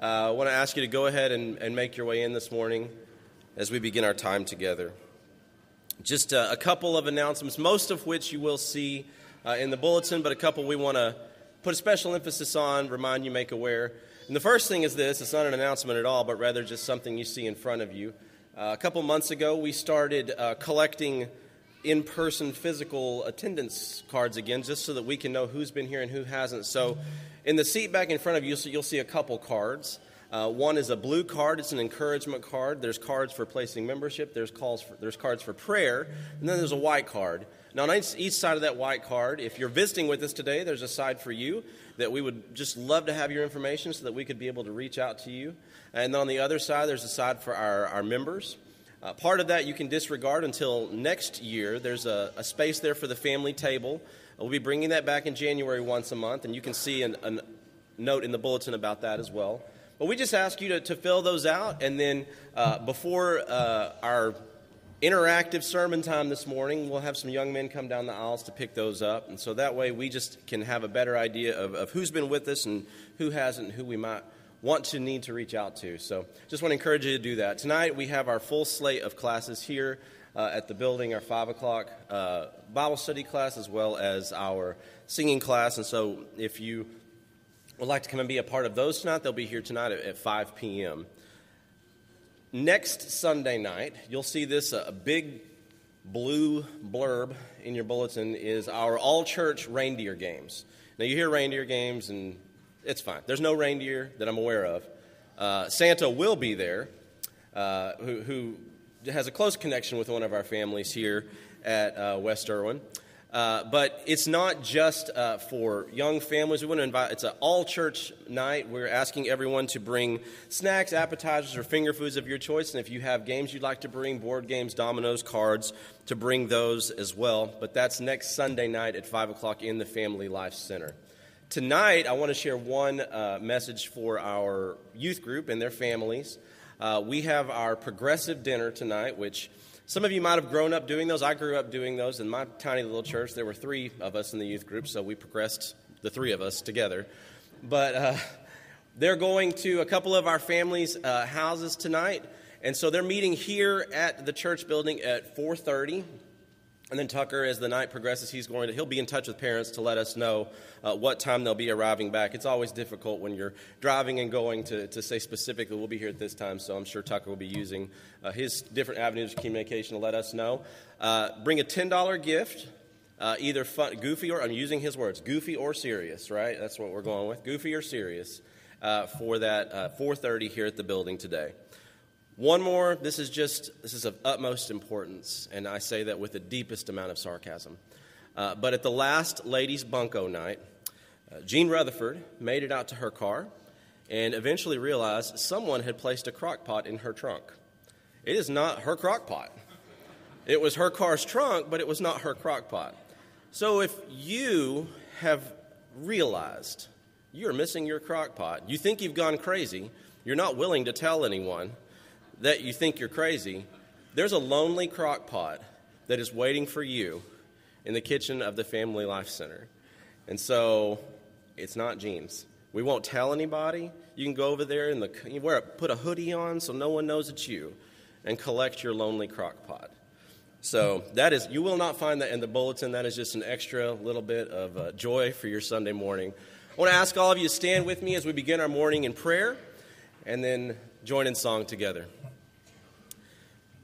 uh, I want to ask you to go ahead and, and, make your way in this morning as we begin our time together. Just uh, a couple of announcements, most of which you will see uh, in the bulletin, but a couple we want to put a special emphasis on, remind you, make aware. And the first thing is this it's not an announcement at all, but rather just something you see in front of you. Uh, a couple months ago, we started uh, collecting in person physical attendance cards again, just so that we can know who's been here and who hasn't. So, in the seat back in front of you, you'll see a couple cards. Uh, one is a blue card, it's an encouragement card. There's cards for placing membership, there's, calls for, there's cards for prayer, and then there's a white card. Now, on each side of that white card, if you're visiting with us today, there's a side for you that we would just love to have your information so that we could be able to reach out to you. And on the other side, there's a side for our, our members. Uh, part of that you can disregard until next year. There's a, a space there for the family table. We'll be bringing that back in January once a month, and you can see a note in the bulletin about that as well. But we just ask you to, to fill those out, and then uh, before uh, our interactive sermon time this morning, we'll have some young men come down the aisles to pick those up. And so that way we just can have a better idea of, of who's been with us and who hasn't, and who we might want to need to reach out to. So just want to encourage you to do that. Tonight we have our full slate of classes here uh, at the building, our 5 o'clock uh, Bible study class, as well as our singing class. And so if you would like to come and be a part of those tonight, they'll be here tonight at, at 5 p.m. Next Sunday night, you'll see this a big blue blurb in your bulletin is our all church reindeer games. Now, you hear reindeer games, and it's fine. There's no reindeer that I'm aware of. Uh, Santa will be there, uh, who, who, has a close connection with one of our families here at uh, West Erwin. Uh, but it's not just uh, for young families. We want to invite, it's an all church night. We're asking everyone to bring snacks, appetizers, or finger foods of your choice. And if you have games you'd like to bring, board games, dominoes, cards, to bring those as well. But that's next Sunday night at 5 o'clock in the Family Life Center. Tonight, I want to share one uh, message for our youth group and their families. Uh, we have our progressive dinner tonight, which some of you might have grown up doing those. I grew up doing those in my tiny little church. There were three of us in the youth group, so we progressed the three of us together. But uh, they're going to a couple of our families' uh, houses tonight, and so they're meeting here at the church building at 4:30. And then Tucker, as the night progresses, he's going to he'll be in touch with parents to let us know uh, what time they'll be arriving back. It's always difficult when you're driving and going to, to say specifically we'll be here at this time. So I'm sure Tucker will be using uh, his different avenues of communication to let us know. Uh, bring a ten dollar gift, uh, either fun, goofy or I'm using his words, goofy or serious. Right? That's what we're going with, goofy or serious, uh, for that uh, 4:30 here at the building today. One more, this is just, this is of utmost importance, and I say that with the deepest amount of sarcasm. Uh, but at the last ladies' bunco night, uh, Jean Rutherford made it out to her car and eventually realized someone had placed a crock pot in her trunk. It is not her crock pot. It was her car's trunk, but it was not her crock pot. So if you have realized you're missing your crock pot, you think you've gone crazy, you're not willing to tell anyone, that you think you're crazy, there's a lonely crock pot that is waiting for you in the kitchen of the Family Life Center. And so it's not Jean's. We won't tell anybody. You can go over there and the, you wear a, put a hoodie on so no one knows it's you and collect your lonely crock pot. So that is, you will not find that in the bulletin. That is just an extra little bit of uh, joy for your Sunday morning. I want to ask all of you to stand with me as we begin our morning in prayer and then join in song together.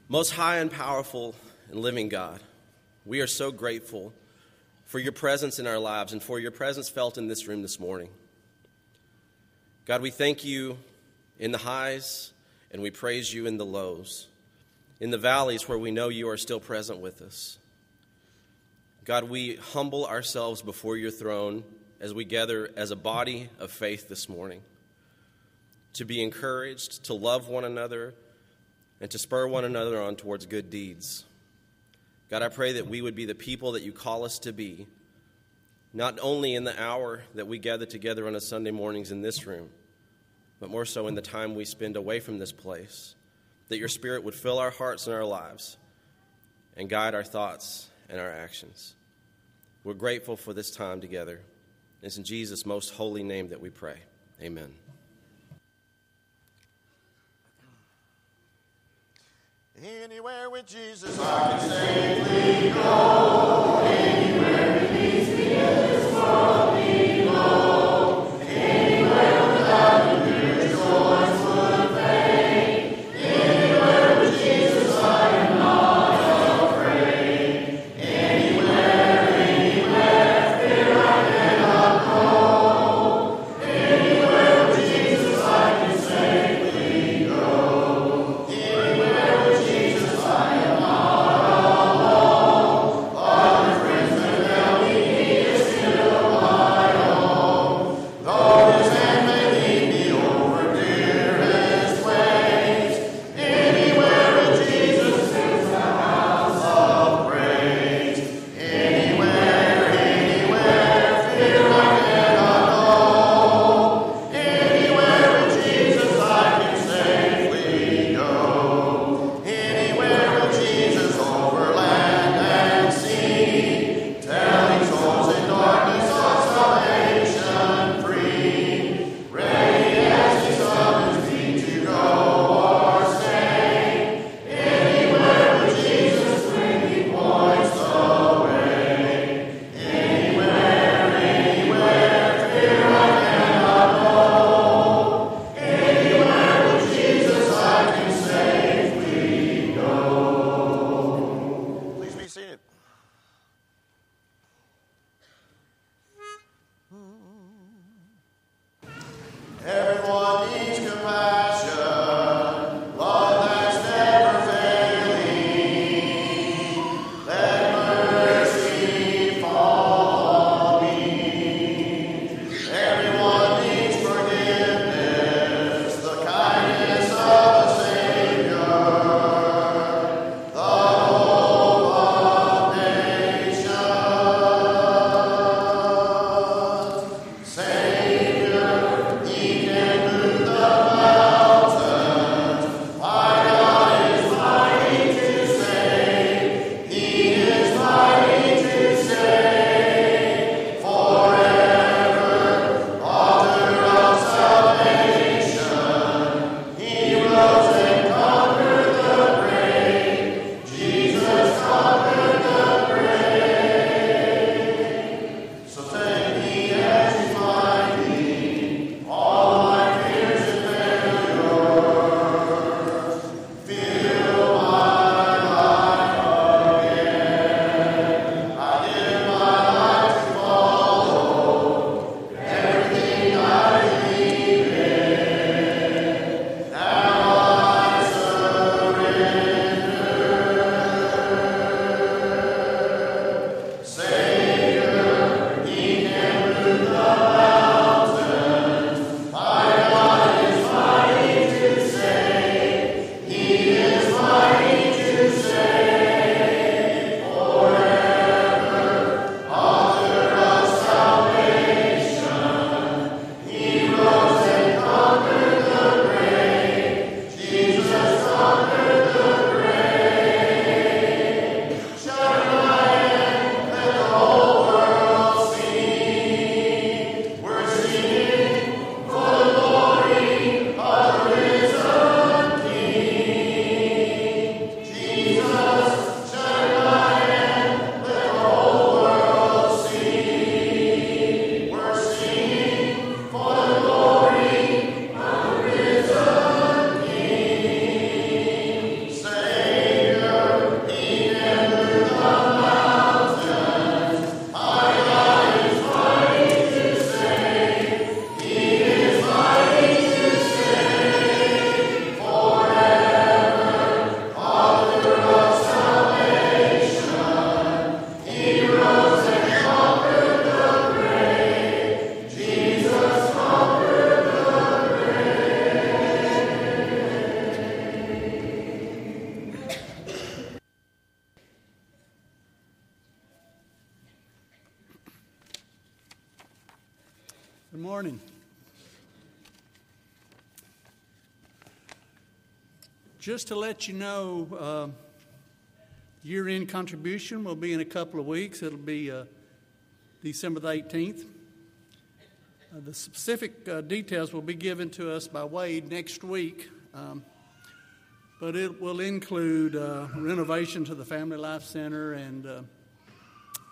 Most high and powerful and living God, we are so grateful for your presence in our lives and for your presence felt in this room this morning. God, we thank you in the highs and we praise you in the lows, in the valleys where we know you are still present with us. God, we humble ourselves before your throne as we gather as a body of faith this morning to be encouraged, to love one another, and to spur one another on towards good deeds. God, I pray that we would be the people that you call us to be, not only in the hour that we gather together on a Sunday mornings in this room, but more so in the time we spend away from this place, that your Spirit would fill our hearts and our lives and guide our thoughts and our actions. We're grateful for this time together. It's in Jesus' most holy name that we pray. Amen. Anywhere with Jesus, I can safely go. Anywhere with peace, the world below. Just to let you know, uh, year end contribution will be in a couple of weeks. It'll be uh, December the 18th. Uh, the specific uh, details will be given to us by Wade next week, um, but it will include uh, renovation to the Family Life Center and, uh,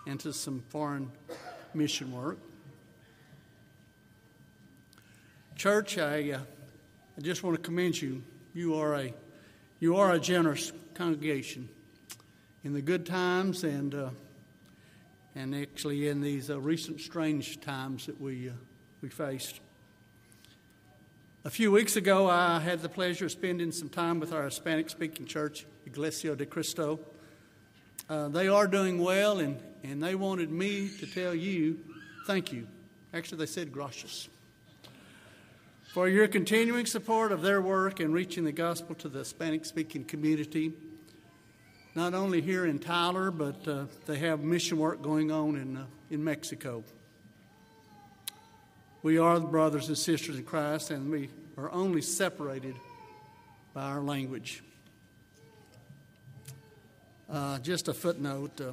into some foreign mission work. Church, I, I just want to commend you. You are a you are a generous congregation in the good times and, uh, and actually in these uh, recent strange times that we, uh, we faced. A few weeks ago, I had the pleasure of spending some time with our Hispanic speaking church, Iglesia de Cristo. Uh, they are doing well, and, and they wanted me to tell you thank you. Actually, they said gracias for your continuing support of their work in reaching the gospel to the Hispanic speaking community, not only here in Tyler, but uh, they have mission work going on in, uh, in Mexico. We are the brothers and sisters in Christ, and we are only separated by our language. Uh, just a footnote uh,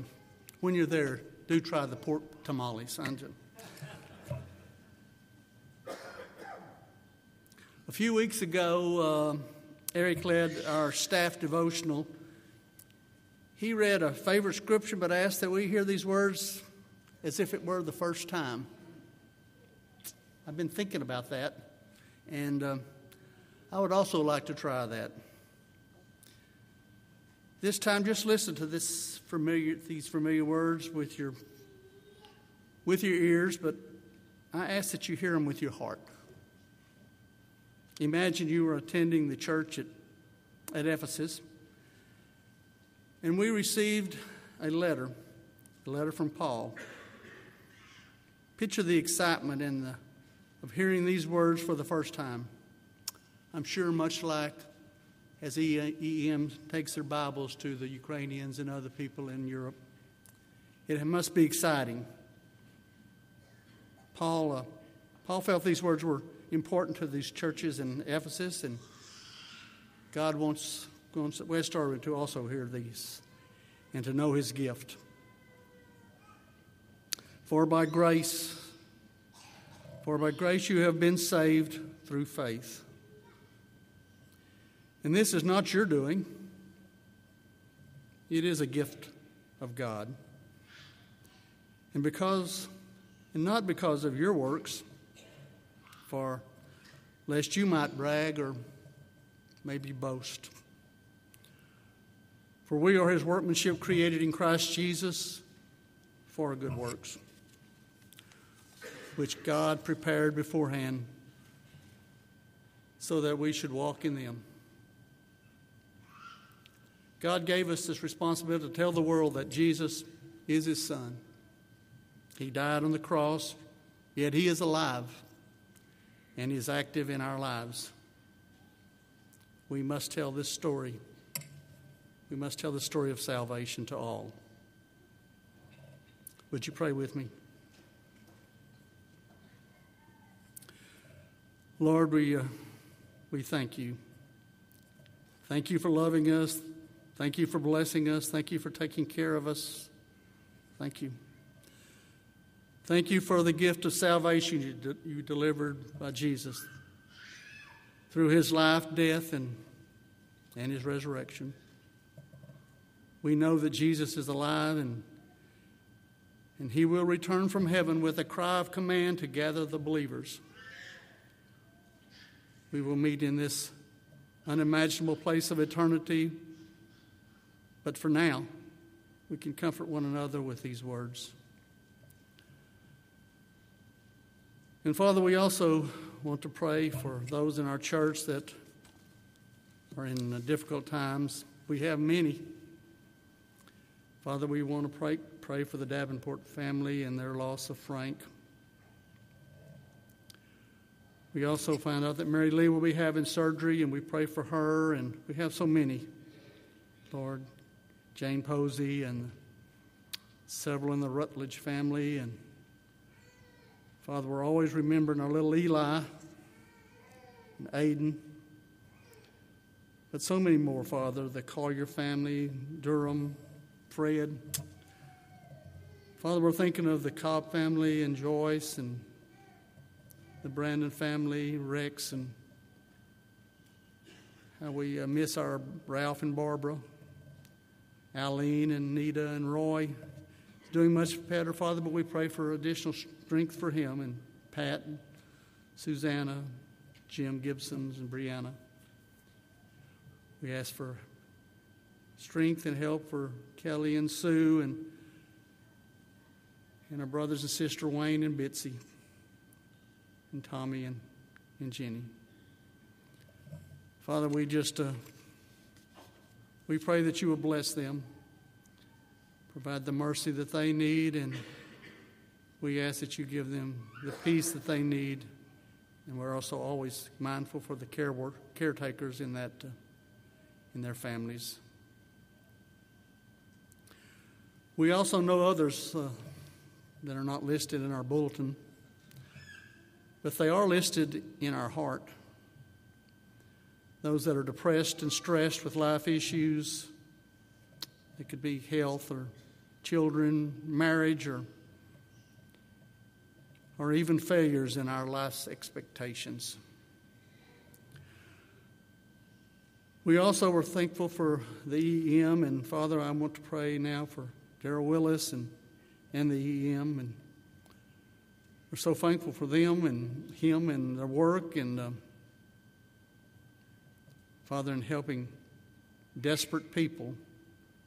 when you're there, do try the pork tamales. A few weeks ago, uh, Eric led our staff devotional. He read a favorite scripture, but asked that we hear these words as if it were the first time. I've been thinking about that, and uh, I would also like to try that. This time, just listen to this familiar, these familiar words with your, with your ears, but I ask that you hear them with your heart. Imagine you were attending the church at, at Ephesus, and we received a letter, a letter from Paul. Picture the excitement in the, of hearing these words for the first time. I'm sure, much like as EEM takes their Bibles to the Ukrainians and other people in Europe, it must be exciting. Paul, uh, Paul felt these words were important to these churches in Ephesus, and God wants, wants Westar to also hear these and to know His gift. For by grace, for by grace you have been saved through faith. And this is not your doing, it is a gift of God. And because, and not because of your works, lest you might brag or maybe boast. For we are his workmanship created in Christ Jesus for good works, which God prepared beforehand so that we should walk in them. God gave us this responsibility to tell the world that Jesus is his son. He died on the cross, yet he is alive and is active in our lives. We must tell this story. We must tell the story of salvation to all. Would you pray with me? Lord, we, uh, we thank you. Thank you for loving us. Thank you for blessing us. Thank you for taking care of us. Thank you. Thank you for the gift of salvation you, de- you delivered by Jesus through his life, death, and, and his resurrection. We know that Jesus is alive and, and he will return from heaven with a cry of command to gather the believers. We will meet in this unimaginable place of eternity, but for now, we can comfort one another with these words. And Father, we also want to pray for those in our church that are in difficult times. We have many. Father, we want to pray, pray for the Davenport family and their loss of Frank. We also found out that Mary Lee will be having surgery, and we pray for her, and we have so many. Lord, Jane Posey and several in the Rutledge family, and Father, we're always remembering our little Eli and Aiden, but so many more, Father, the Collier family, Durham, Fred. Father, we're thinking of the Cobb family and Joyce and the Brandon family, Rex, and how we uh, miss our Ralph and Barbara, Aline and Nita and Roy. Doing much better, Father, but we pray for additional strength for him and Pat and Susanna, Jim Gibsons, and Brianna. We ask for strength and help for Kelly and Sue and, and our brothers and sister Wayne and Bitsy and Tommy and, and Jenny. Father, we just uh, we pray that you will bless them, provide the mercy that they need, and we ask that you give them the peace that they need. And we're also always mindful for the care work, caretakers in that uh, in their families. We also know others uh, that are not listed in our bulletin, but they are listed in our heart. Those that are depressed and stressed with life issues, it could be health or children, marriage, or, or even failures in our life's expectations. We also were thankful for the EM, and Father, I want to pray now for Daryl Willis and, and the EM, and we're so thankful for them and him and their work, and uh, Father, in helping desperate people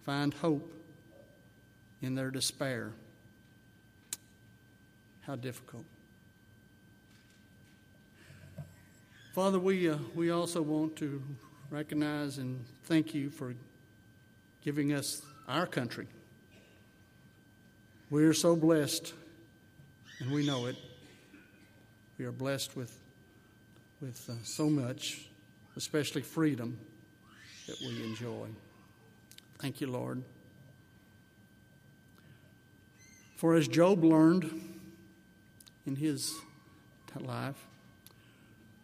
find hope in their despair. How difficult. Father, we, uh, we also want to recognize and thank you for giving us our country. We are so blessed, and we know it. We are blessed with, with uh, so much, especially freedom that we enjoy. Thank you, Lord. For as Job learned in his life,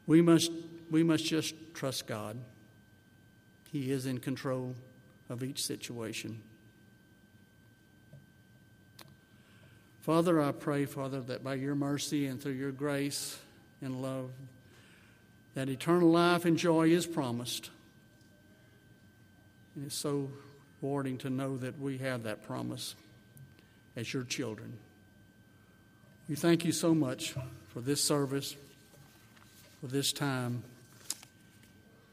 we must, we must just trust God. He is in control of each situation. Father, I pray, Father, that by your mercy and through your grace and love, that eternal life and joy is promised. And it's so rewarding to know that we have that promise as your children. We thank you so much for this service, for this time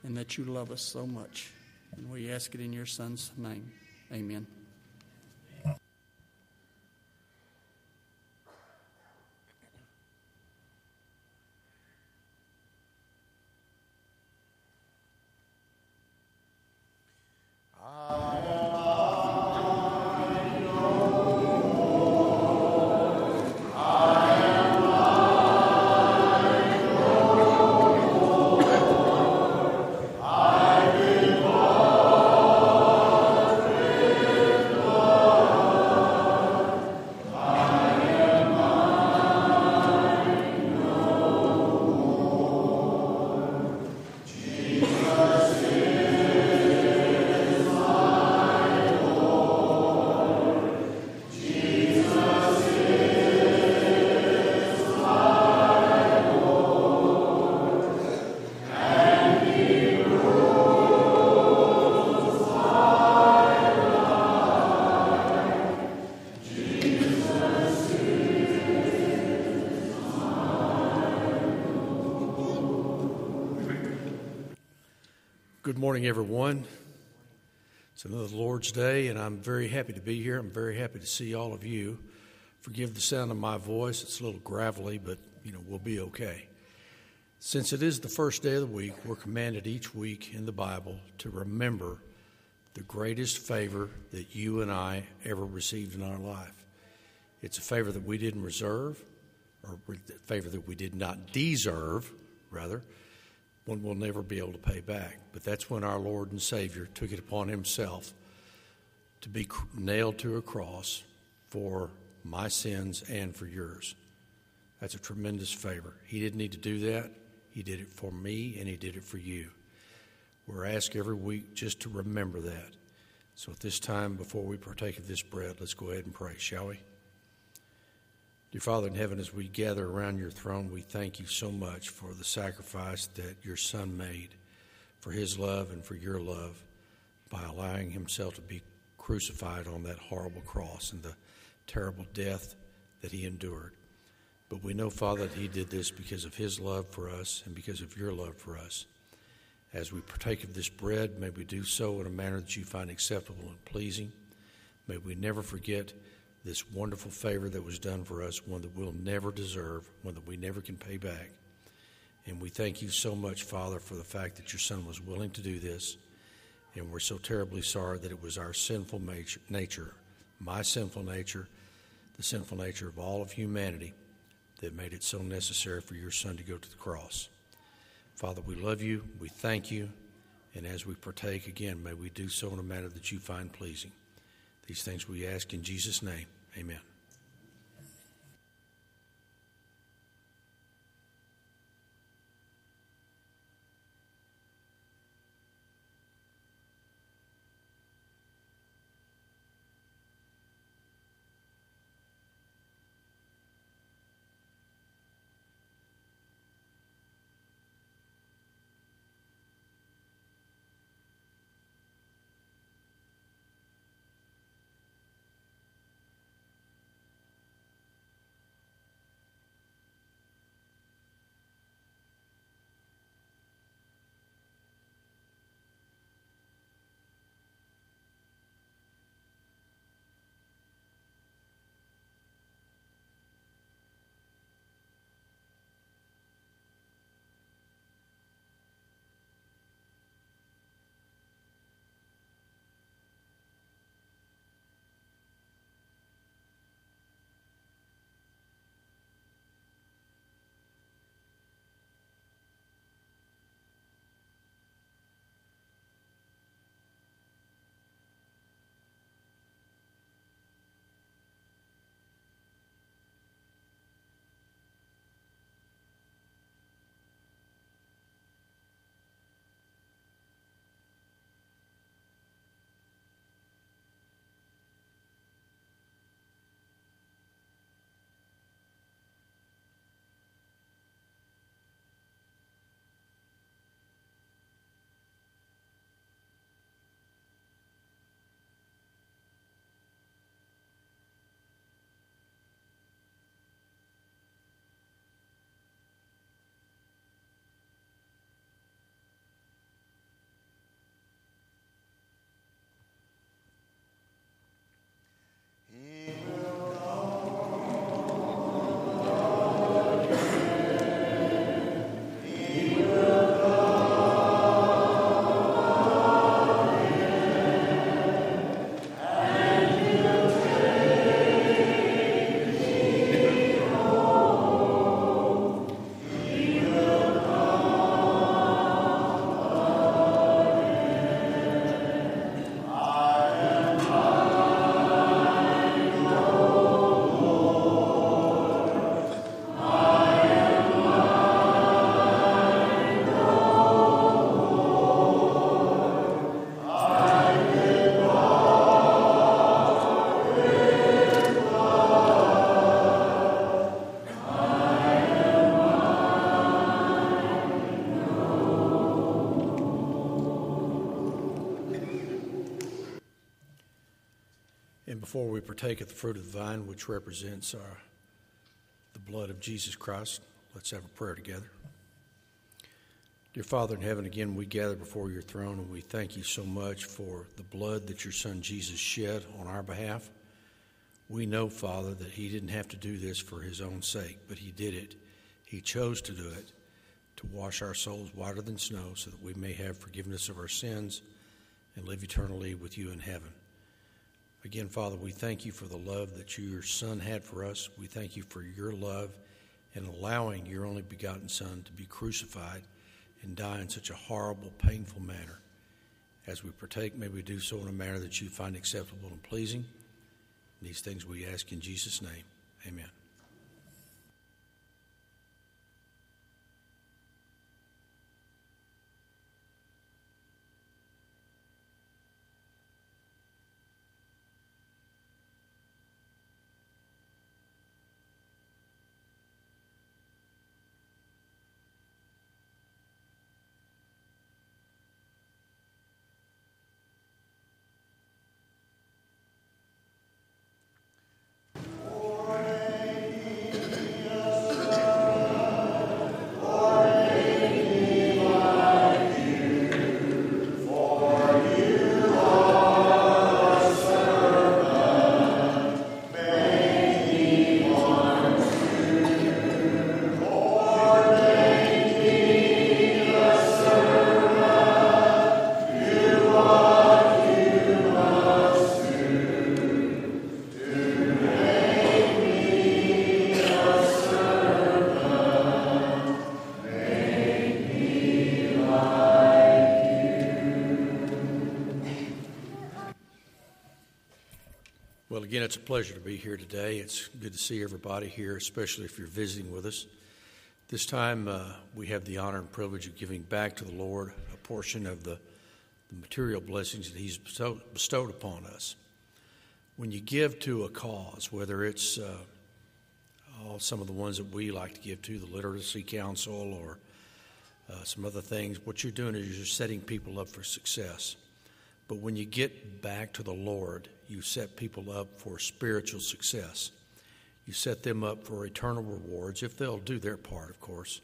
and that you love us so much. And we ask it in your Son's name. Amen. Morning, everyone. It's another Lord's Day, and I'm very happy to be here. I'm very happy to see all of you. Forgive the sound of my voice, it's a little gravelly, but you know, we'll be okay. Since it is the first day of the week, we're commanded each week in the Bible to remember the greatest favor that you and I ever received in our life. It's a favor that we didn't reserve, or a favor that we did not deserve, rather one we'll never be able to pay back. But that's when our Lord and Savior took it upon Himself to be nailed to a cross for my sins and for yours. That's a tremendous favor. He didn't need to do that. He did it for me and He did it for you. We're asked every week just to remember that, So at this time, before we partake of this bread, let's go ahead and pray, shall we? Dear Father in heaven, as we gather around your throne, we thank you so much for the sacrifice that your Son made, for his love and for your love, by allowing himself to be crucified on that horrible cross and the terrible death that he endured. But we know, Father, that he did this because of his love for us and because of your love for us. As we partake of this bread, may we do so in a manner that you find acceptable and pleasing. May we never forget this wonderful favor that was done for us, one that we'll never deserve, one that we never can pay back. And we thank you so much, Father, for the fact that your Son was willing to do this. And we're so terribly sorry that it was our sinful nature, my sinful nature, the sinful nature of all of humanity, that made it so necessary for your Son to go to the cross. Father, we love you, we thank you, and as we partake again, may we do so in a manner that you find pleasing. These things we ask in Jesus' name. Amen. Before we partake of the fruit of the vine, which represents our, the blood of Jesus Christ, let's have a prayer together. Dear Father in heaven, again, we gather before your throne and we thank you so much for the blood that your Son Jesus shed on our behalf. We know, Father, that he didn't have to do this for his own sake, but he did it. He chose to do it to wash our souls whiter than snow so that we may have forgiveness of our sins and live eternally with you in heaven. Again, Father, we thank you for the love that your Son had for us. We thank you for your love in allowing your only begotten Son to be crucified and die in such a horrible, painful manner. As we partake, may we do so in a manner that you find acceptable and pleasing. These things we ask in Jesus' name. Amen. It's a pleasure to be here today. It's good to see everybody here, especially if you're visiting with us. This time, uh, we have the honor and privilege of giving back to the Lord a portion of the, the material blessings that He's bestowed, upon us. When you give to a cause, whether it's uh, all some of the ones that we like to give to, the Literacy Council or uh, some other things, what you're doing is you're setting people up for success. But when you get back to the Lord, you set people up for spiritual success. You set them up for eternal rewards, if they'll do their part, of course.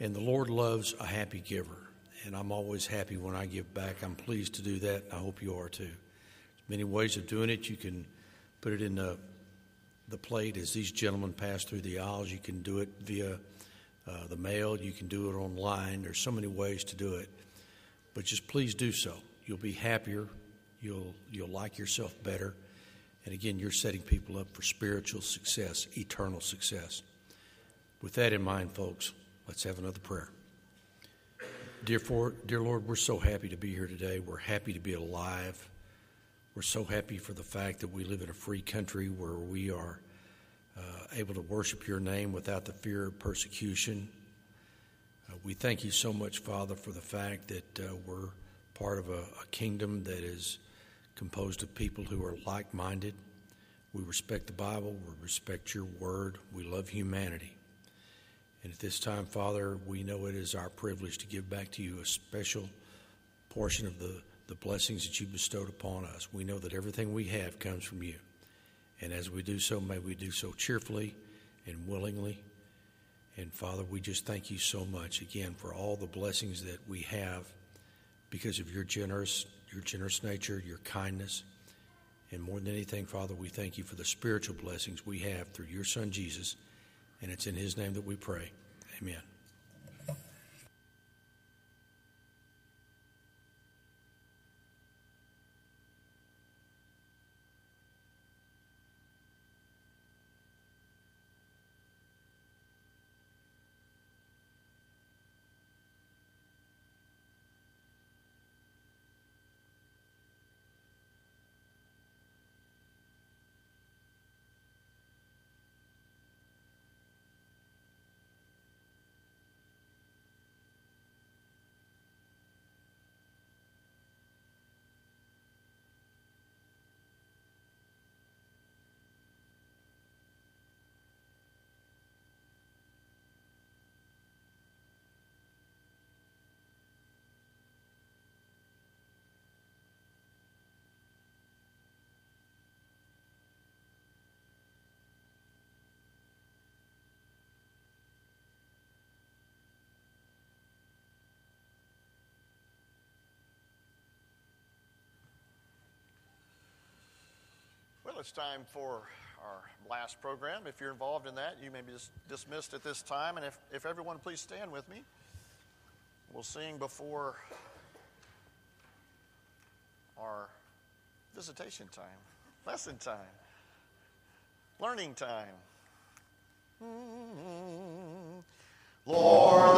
And the Lord loves a happy giver. And I'm always happy when I give back. I'm pleased to do that. and I hope you are too. There's many ways of doing it. You can put it in the, the plate as these gentlemen pass through the aisles. You can do it via uh, the mail. You can do it online. There's so many ways to do it. But just please do so. You'll be happier. You'll, you'll like yourself better. And again, you're setting people up for spiritual success, eternal success. With that in mind, folks, let's have another prayer. Dear, for, dear Lord, we're so happy to be here today. We're happy to be alive. We're so happy for the fact that we live in a free country where we are uh, able to worship your name without the fear of persecution. Uh, we thank you so much, Father, for the fact that uh, we're part of a, a kingdom that is composed of people who are like minded. We respect the Bible, we respect your word, we love humanity. And at this time, Father, we know it is our privilege to give back to you a special portion of the, the blessings that you bestowed upon us. We know that everything we have comes from you. And as we do so, may we do so cheerfully and willingly. And Father, we just thank you so much again for all the blessings that we have because of your generous, your generous nature, your kindness. And more than anything, Father, we thank you for the spiritual blessings we have through your Son, Jesus. And it's in his name that we pray. Amen. It's time for our last program. If you're involved in that, you may be dis- dismissed at this time. And if, if everyone please stand with me, we'll sing before our visitation time, lesson time, learning time. Mm-hmm. Lord,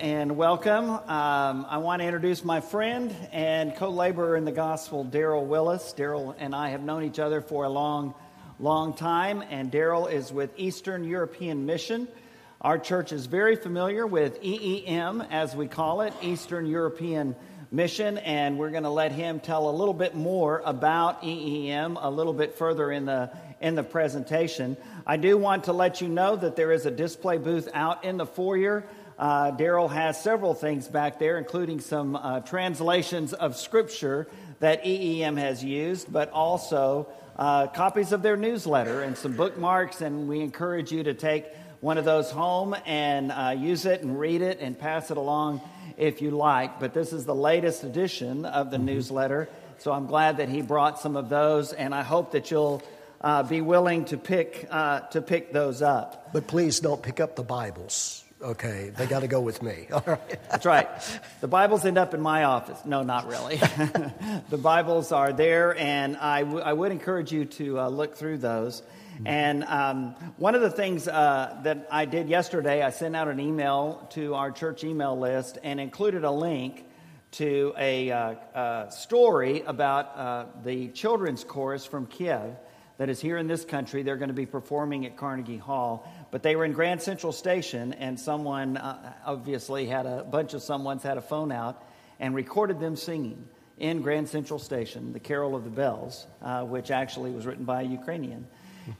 and welcome. Um, I want to introduce my friend and co laborer in the gospel, Daryl Willis. Daryl and I have known each other for a long, long time, and Daryl is with Eastern European Mission. Our church is very familiar with EEM, as we call it, Eastern European Mission, and we're going to let him tell a little bit more about EEM a little bit further in the in the presentation. I do want to let you know that there is a display booth out in the foyer. Uh, Daryl has several things back there, including some uh, translations of Scripture that EEM has used, but also uh, copies of their newsletter and some bookmarks. And we encourage you to take one of those home and uh, use it and read it and pass it along if you like. But this is the latest edition of the mm-hmm. newsletter, so I'm glad that he brought some of those, and I hope that you'll. Uh, be willing to pick uh, to pick those up. But please don't pick up the Bibles. Okay, they got to go with me. All right. That's right. The Bibles end up in my office. No, not really. the Bibles are there, and I, w- I would encourage you to uh, look through those. And um, one of the things uh, that I did yesterday, I sent out an email to our church email list and included a link to a uh, story about uh, the children's chorus from Kiev that is here in this country. They're going to be performing at Carnegie Hall. But they were in Grand Central Station, and someone uh, obviously had a bunch of someone's had a phone out and recorded them singing in Grand Central Station, the Carol of the Bells, uh, which actually was written by a Ukrainian.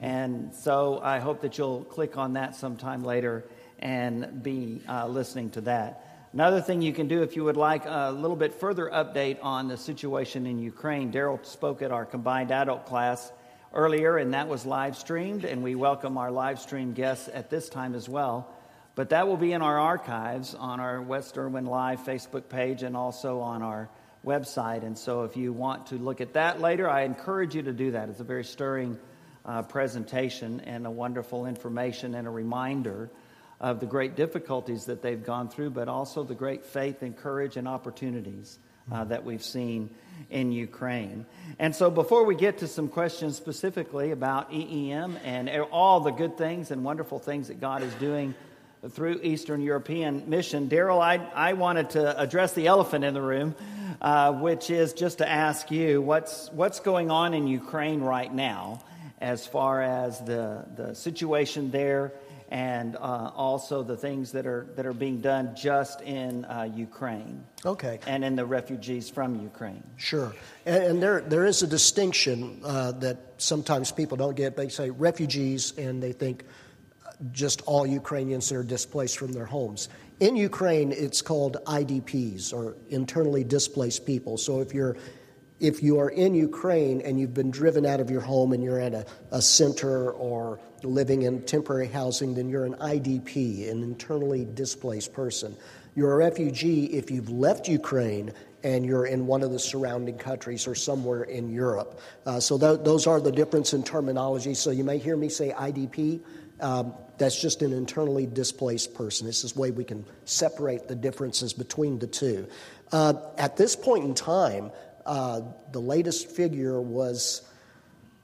and so I hope that you'll click on that sometime later and be uh, listening to that. Another thing you can do if you would like a little bit further update on the situation in Ukraine, Daryl spoke at our combined adult class earlier, and that was live streamed, and we welcome our live stream guests at this time as well. But that will be in our archives on our West Erwin Live Facebook page and also on our website. And so if you want to look at that later, I encourage you to do that. It's a very stirring uh, presentation and a wonderful information and a reminder of the great difficulties that they've gone through, but also the great faith and courage and opportunities uh, that we've seen in Ukraine. And so, before we get to some questions specifically about EEM and all the good things and wonderful things that God is doing through Eastern European Mission, Daryl, I, I wanted to address the elephant in the room, uh, which is just to ask you what's, what's going on in Ukraine right now as far as the, the situation there and uh, also the things that are that are being done just in uh, Ukraine. Okay. And in the refugees from Ukraine. Sure. And, and there there is a distinction uh, that sometimes people don't get. They say refugees, and they think just all Ukrainians that are displaced from their homes. In Ukraine, it's called IDPs or internally displaced people. So if you're if you are in Ukraine and you've been driven out of your home and you're at a, a center or living in temporary housing, then you're an IDP, an internally displaced person. You're a refugee if you've left Ukraine and you're in one of the surrounding countries or somewhere in Europe. Uh, so th- those are the difference in terminology. So you may hear me say IDP. Um, that's just an internally displaced person. This is the way we can separate the differences between the two. Uh, at this point in time, uh, the latest figure was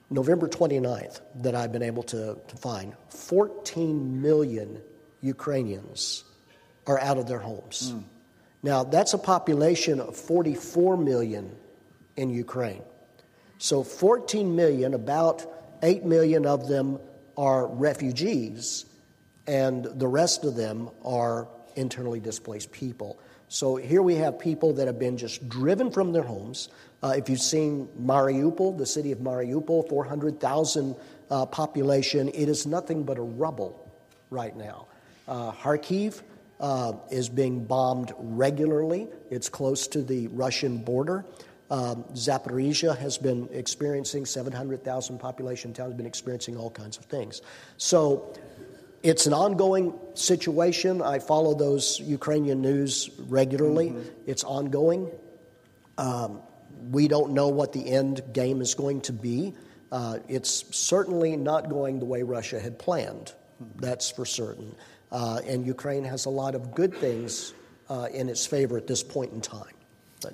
November 29th that I've been able to, to find. 14 million Ukrainians are out of their homes. Mm. Now, that's a population of 44 million in Ukraine. So, 14 million, about 8 million of them are refugees, and the rest of them are internally displaced people. So here we have people that have been just driven from their homes. Uh, if you've seen Mariupol, the city of Mariupol, 400,000 uh, population, it is nothing but a rubble right now. Uh, Kharkiv uh, is being bombed regularly, it's close to the Russian border. Um, Zaporizhia has been experiencing 700,000 population town, has been experiencing all kinds of things. So it's an ongoing situation. I follow those Ukrainian news regularly. Mm-hmm. It's ongoing. Um, we don't know what the end game is going to be. Uh, it's certainly not going the way Russia had planned. That's for certain. Uh, and Ukraine has a lot of good things uh, in its favor at this point in time. But,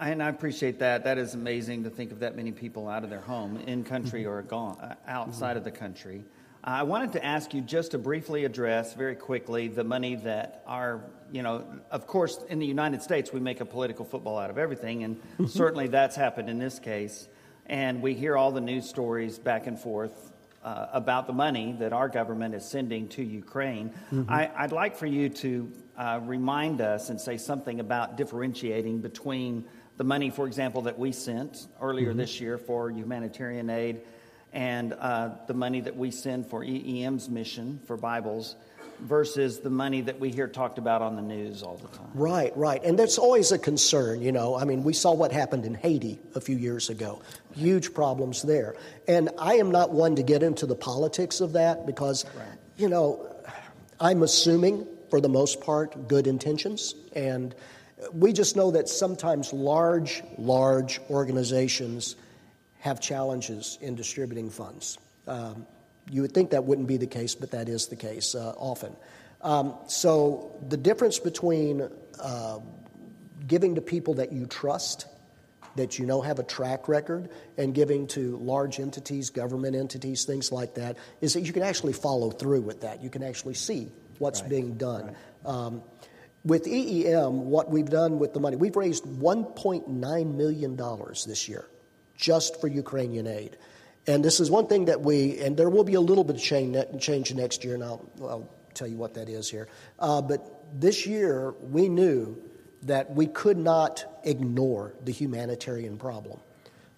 and I appreciate that. That is amazing to think of that many people out of their home, in country mm-hmm. or gone, uh, outside mm-hmm. of the country. I wanted to ask you just to briefly address very quickly the money that our, you know, of course, in the United States, we make a political football out of everything, and certainly that's happened in this case. And we hear all the news stories back and forth uh, about the money that our government is sending to Ukraine. Mm-hmm. I, would like for you to uh, remind us and say something about differentiating between the money, for example, that we sent earlier mm-hmm. this year for humanitarian aid and uh, the money that we send for EEM's mission for Bibles versus the money that we hear talked about on the news all the time. Right, right. And that's always a concern, you know. I mean, we saw what happened in Haiti a few years ago. Huge problems there. And I am not one to get into the politics of that because, right. you know, I'm assuming for the most part good intentions and we just know that sometimes large large organizations have challenges in distributing funds. Um, you would think that wouldn't be the case, but that is the case uh, often. Um, so the difference between uh, giving to people that you trust, that you know have a track record, and giving to large entities, government entities, things like that, is that you can actually follow through with that. You can actually see what's right. being done. Right. Um, with EEM, what we've done with the money, we've raised $1.9 million this year just for Ukrainian aid. And this is one thing that we, and there will be a little bit of change, next year, and I'll, I'll tell you what that is here. Uh, but this year, we knew that we could not ignore the humanitarian problem.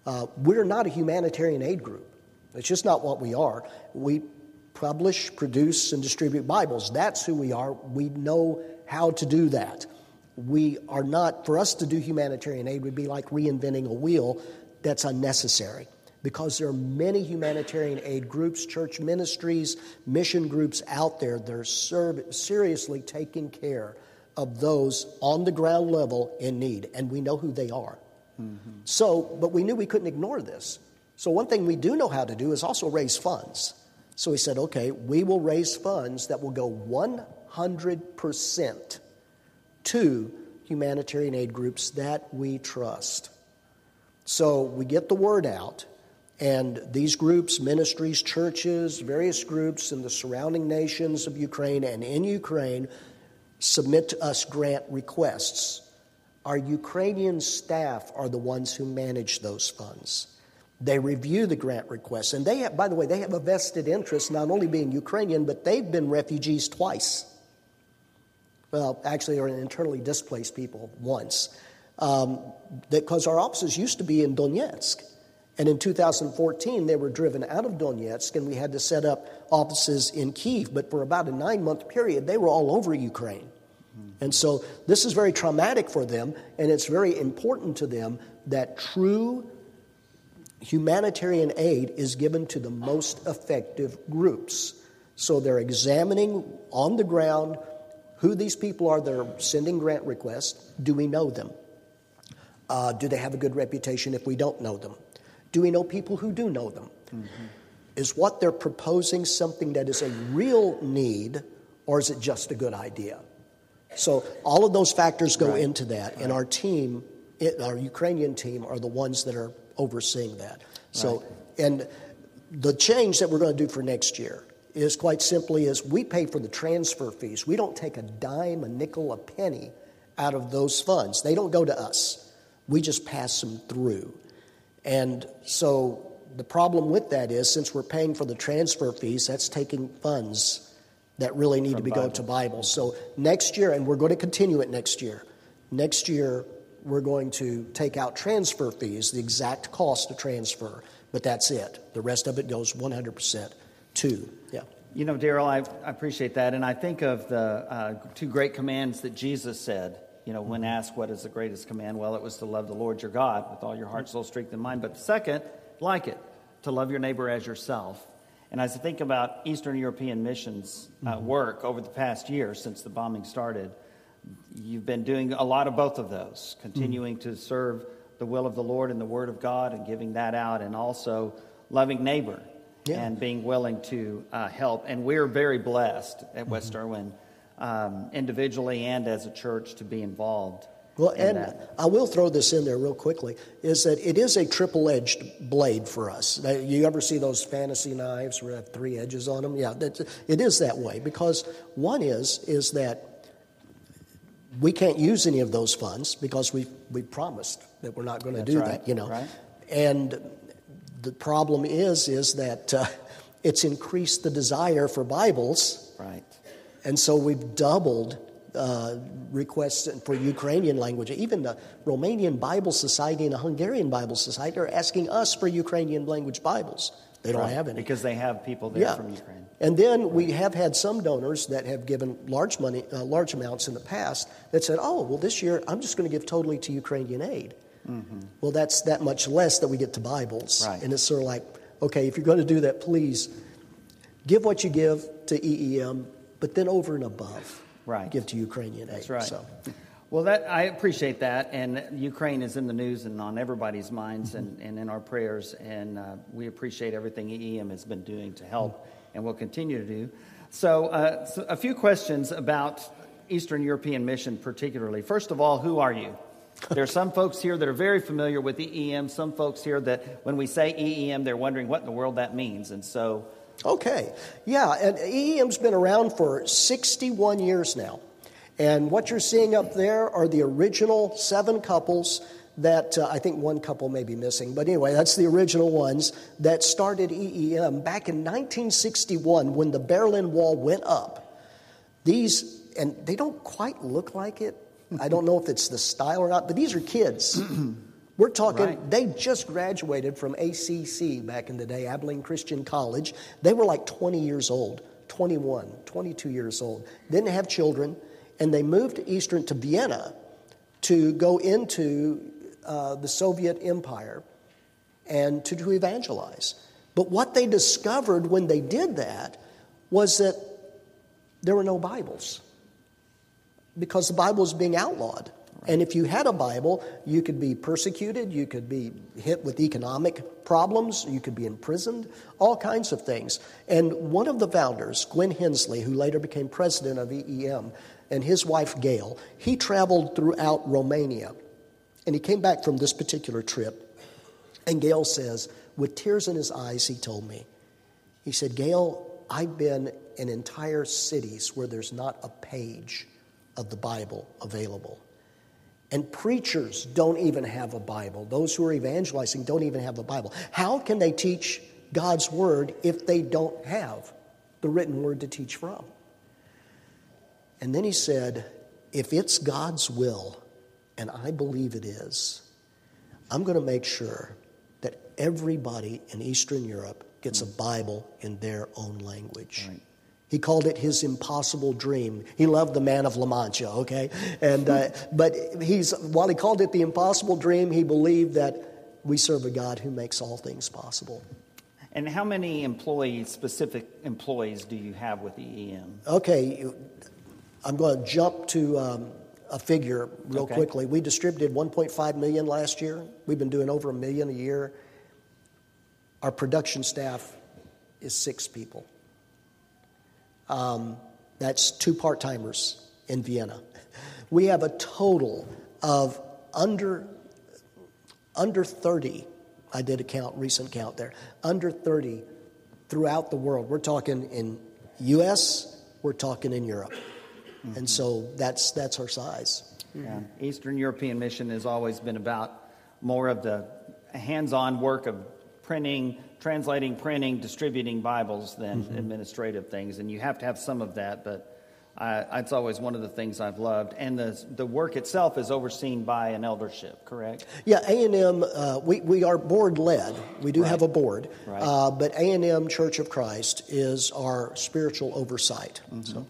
Uh, we're not a humanitarian aid group. It's just not what we are. We publish, produce, and distribute Bibles. That's who we are. We know how to do that. We are not, for us to do humanitarian aid would be like reinventing a wheel that's unnecessary because there are many humanitarian aid groups, church ministries, mission groups out there that are seriously taking care of those on the ground level in need, and we know who they are. Mm-hmm. So, but we knew we couldn't ignore this. So, one thing we do know how to do is also raise funds. So, we said, okay, we will raise funds that will go 100% to humanitarian aid groups that we trust. So we get the word out, and these groups, ministries, churches, various groups in the surrounding nations of Ukraine and in Ukraine submit to us grant requests. Our Ukrainian staff are the ones who manage those funds. They review the grant requests, and they have, by the way, they have a vested interest not only being Ukrainian, but they've been refugees twice. Well, actually, are internally displaced people once um, because our offices used to be in Donetsk. And in 2014, they were driven out of Donetsk, and we had to set up offices in Kiev. But for about a nine month period, they were all over Ukraine. And so this is very traumatic for them, and it's very important to them that true humanitarian aid is given to the most effective groups. So they're examining on the ground who these people are that are sending grant requests. Do we know them? Uh, do they have a good reputation if we don't know them? Do we know people who do know them? Mm-hmm. Is what they're proposing something that is a real need, or is it just a good idea? So all of those factors go right. into that, right. and our team, it, our Ukrainian team, are the ones that are overseeing that. So, right. and the change that we're going to do for next year is quite simply is we pay for the transfer fees. We don't take a dime, a nickel, a penny out of those funds. They don't go to us. We just pass them through. And so the problem with that is since we're paying for the transfer fees, that's taking funds that really need From to be going to Bibles. So next year, and we're going to continue it next year, next year we're going to take out transfer fees, the exact cost of transfer, but that's it. The rest of it goes 100% to, yeah. You know, Daryl, I, I, appreciate that. And I think of the uh, two great commands that Jesus said you know, when asked what is the greatest command, well, it was to love the Lord your God with all your heart, soul, strength, and mind. But the second, like it, to love your neighbor as yourself. And as I think about Eastern European missions uh, mm-hmm. work over the past year since the bombing started, you've been doing a lot of both of those, continuing mm-hmm. to serve the will of the Lord and the Word of God and giving that out, and also loving neighbor yeah. and being willing to uh, help. And we're very blessed at West mm-hmm. Erwin um, individually and as a church to be involved. Well, in and that. I will throw this in there real quickly is that it is a triple edged blade for us. You ever see those fantasy knives where they have three edges on them? Yeah, that, it is that way because one is is that we can't use any of those funds because we we promised that we're not going to do right, that. You know, right. and the problem is is that uh, it's increased the desire for Bibles. Right. And so we've doubled uh, requests for Ukrainian language. Even the Romanian Bible Society and the Hungarian Bible Society are asking us for Ukrainian language Bibles. They don't Right, have any. Because they have people there yeah. from Ukraine. And then we have had some donors that have given large money, uh, large amounts in the past that said, "Oh, well, this year I'm just going to give totally to Ukrainian aid." Well, that's that much less that we get to Bibles, Mm-hmm. Right. and it's sort of like, okay, if you're going to do that, please give what you give to EEM, but then over and above, Right. give to Ukrainian aid. That's right. So, Well, that I appreciate that, and Ukraine is in the news and on everybody's minds and, and in our prayers, and uh, we appreciate everything EEM has been doing to help, and will continue to do. So, uh, so, a few questions about Eastern European Mission, particularly. First of all, who are you? There are some folks here that are very familiar with EEM. Some folks here that, when we say EEM, they're wondering what in the world that means, and so. Okay. Yeah, and EEM's been around for 61 years now. And what you're seeing up there are the original seven couples that uh, I think one couple may be missing, but anyway, that's the original ones that started EEM back in 1961 when the Berlin Wall went up. These, and they don't quite look like it. I don't know if it's the style or not, but these are kids. We're talking, Right. they just graduated from ACC back in the day, Abilene Christian College. They were like 20 years old, 21, 22 years old. Didn't have children, and they moved to Eastern to Vienna to go into uh, the Soviet Empire and to, to evangelize. But what they discovered when they did that was that there were no Bibles because the Bible was being outlawed. And if you had a Bible, you could be persecuted, you could be hit with economic problems, you could be imprisoned, all kinds of things. And one of the founders, Gwin Hensley, who later became president of EEM, and his wife Gail, he traveled throughout Romania. And he came back from this particular trip. And Gail says, with tears in his eyes, he told me, he said, Gail, I've been in entire cities where there's not a page of the Bible available. And preachers don't even have a Bible. Those who are evangelizing don't even have a Bible. How can they teach God's Word if they don't have the written Word to teach from? And then he said, If it's God's will, and I believe it is, I'm going to make sure that everybody in Eastern Europe gets a Bible in their own language. Right. He called it his impossible dream. He loved the man of La Mancha, okay? And, uh, but he's, while he called it the impossible dream, he believed that we serve a God who makes all things possible. And how many employees, specific employees, do you have with EEM? Okay, I'm going to jump to um, a figure real Okay. quickly. We distributed 1.5 million last year. We've been doing over a million a year. Our production staff is six people. Um, that's two part timers in Vienna. We have a total of under under 30. I did a count, recent count there. Under 30 throughout the world. We're talking in U.S. We're talking in Europe, and so that's that's our size. Yeah. Eastern European Mission has always been about more of the hands on work of printing, translating, printing, distributing Bibles than administrative things. And you have to have some of that, but I, it's always one of the things I've loved. And the, the work itself is overseen by an eldership, correct? Yeah, A and M. Uh, we we are board led. We do have a board, Right. uh, but A and M Church of Christ is our spiritual oversight. So.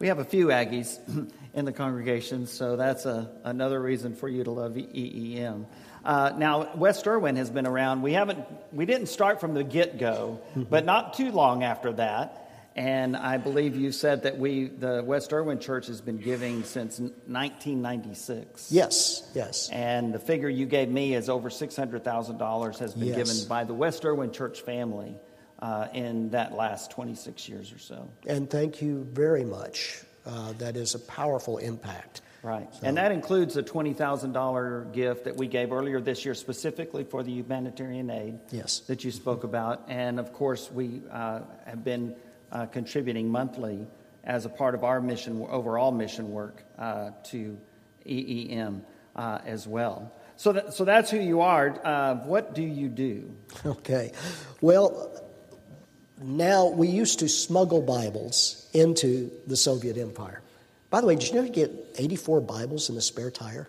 We have a few Aggies in the congregation, so that's a, another reason for you to love EEM. Uh, now, West Erwin has been around. We haven't, we didn't start from the get go, but not too long after that. And I believe you said that we, the West Erwin Church, has been giving since 1996. Yes, yes. And the figure you gave me is over $600,000 has been Yes. given by the West Erwin Church family uh, in that last 26 years or so. And thank you very much. Uh, that is a powerful impact Right. So. And that includes a $20,000 gift that we gave earlier this year specifically for the humanitarian aid yes. that you spoke about. And of course, we uh, have been uh, contributing monthly as a part of our mission, overall mission work uh, to EEM uh, as well. So, that, so that's who you are. Uh, what do you do? Okay. Well, now we used to smuggle Bibles into the Soviet Empire. By the way, did you know you get 84 Bibles in a spare tire?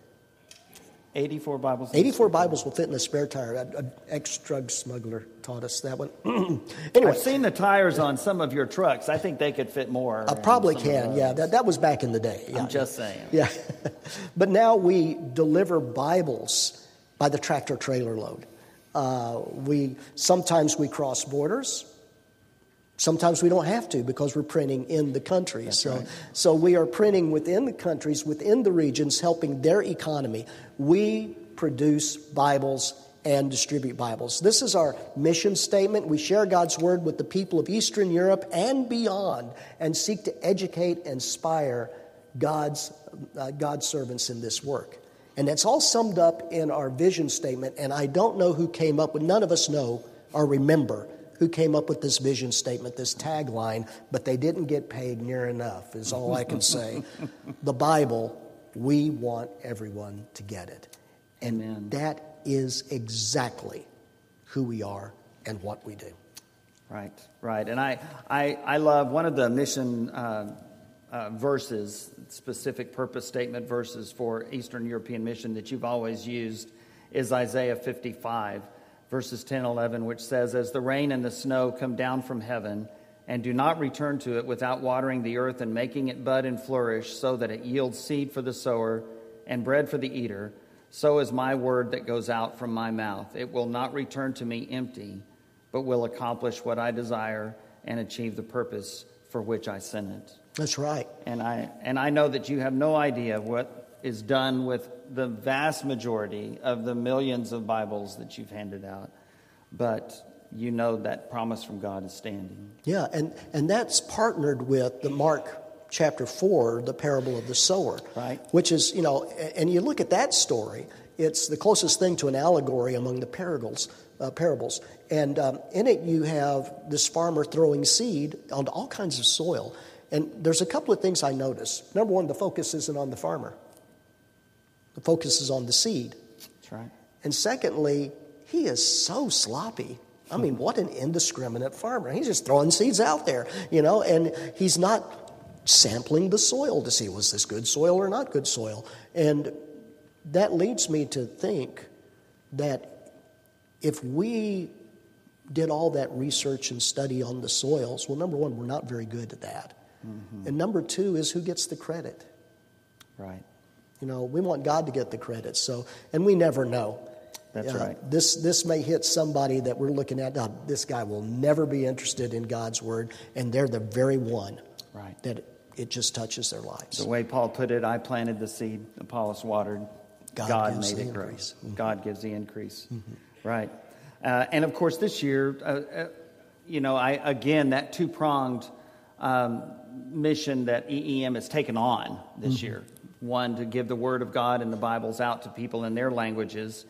84 Bibles. 84 Bibles will fit in a spare tire. An ex drug smuggler taught us that one. anyway, I've seen the tires on some of your trucks. I think they could fit more. I probably can. Yeah, that, that was back in the day. Yeah. I'm just saying. Yeah, but now we deliver Bibles by the tractor trailer load. Uh, we sometimes we cross borders. Sometimes we don't have to because we're printing in the countries. so, right. so we are printing within the countries, within the regions, helping their economy. We produce Bibles and distribute Bibles. This is our mission statement. We share God's word with the people of Eastern Europe and beyond and seek to educate and inspire God's, uh, God's servants in this work. And that's all summed up in our vision statement. And I don't know who came up with, none of us know or remember who came up with this vision statement, this tagline, but they didn't get paid near enough, is all I can say. the Bible, we want everyone to get it. And Amen. that is exactly who we are and what we do. Right, right. And I, I, I love one of the mission uh, uh, verses, specific purpose statement verses for Eastern European mission that you've always used is Isaiah 55 verses 10 11, which says, As the rain and the snow come down from heaven, and do not return to it without watering the earth and making it bud and flourish, so that it yields seed for the sower and bread for the eater, so is my word that goes out from my mouth. It will not return to me empty, but will accomplish what I desire and achieve the purpose for which I sent it. That's right. And I, and I know that you have no idea what is done with the vast majority of the millions of Bibles that you've handed out. But you know that promise from God is standing. Yeah, and, and that's partnered with the Mark chapter 4, the parable of the sower. Right. Which is, you know, and you look at that story, it's the closest thing to an allegory among the parables. Uh, parables. And um, in it, you have this farmer throwing seed onto all kinds of soil. And there's a couple of things I notice. Number one, the focus isn't on the farmer, the focus is on the seed. That's right. And secondly, he is so sloppy. I mean, what an indiscriminate farmer. He's just throwing seeds out there, you know, and he's not sampling the soil to see was this good soil or not good soil. And that leads me to think that if we did all that research and study on the soils, well, number one, we're not very good at that. Mm-hmm. And number two is who gets the credit. Right. You know, we want God to get the credit. So, and we never know. That's uh, right. This this may hit somebody that we're looking at. Now, this guy will never be interested in God's word, and they're the very one. Right. That it just touches their lives. The way Paul put it, I planted the seed, Apollos watered, God, God made it grow. Mm-hmm. God gives the increase. Mm-hmm. Right. Uh, and of course, this year, uh, uh you know, I again that two pronged um, mission that EEM has taken on this mm-hmm. year. One, to give the Word of God and the Bibles out to people in their languages,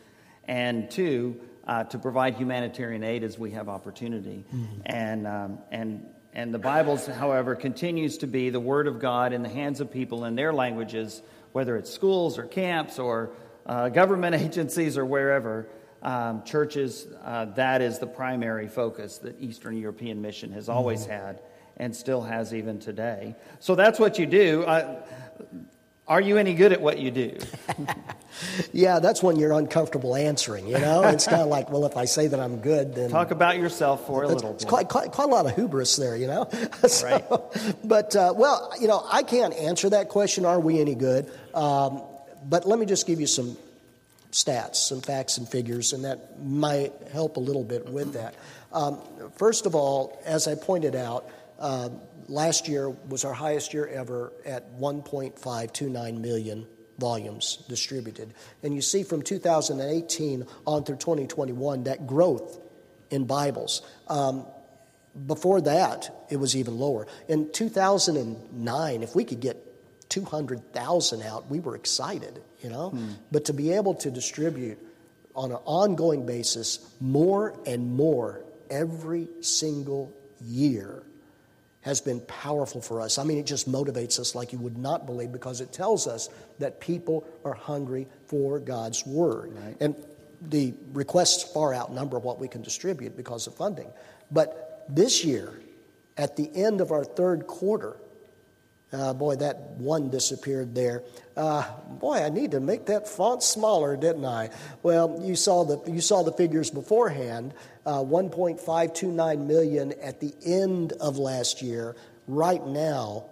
and two, uh, to provide humanitarian aid as we have opportunity. Mm-hmm. And, um, and, and the Bibles, however, continues to be the Word of God in the hands of people in their languages, whether it's schools or camps or uh, government agencies or wherever. Um, churches, uh, that is the primary focus that Eastern European Mission has always mm-hmm. had and still has even today. So that's what you do. Uh, are you any good at what you do? yeah, that's when you're uncomfortable answering, you know? It's kind of like, well, if I say that I'm good, then. Talk about yourself for a little It's quite, quite, quite, a lot of hubris there, you know? so, right. But, uh, well, you know, I can't answer that question, are we any good? Um, but let me just give you some stats, some facts and figures, and that might help a little bit with that. Um, first of all, as I pointed out, uh, last year was our highest year ever at 1.529 million volumes distributed. And you see from 2018 on through 2021 that growth in Bibles. Um, before that, it was even lower. In 2009, if we could get 200,000 out, we were excited, you know? But to be able to distribute on an ongoing basis more and more every single year has been powerful for us. I mean, it just motivates us like you would not believe because it tells us that people are hungry for God's Word. Right. And the requests far outnumber what we can distribute because of funding. But this year, at the end of our third quarter, uh, boy, that one disappeared there. Uh, boy, I need to make that font smaller, didn't I? Well, you saw the you saw the figures beforehand. Uh, 1.529 million at the end of last year. Right now,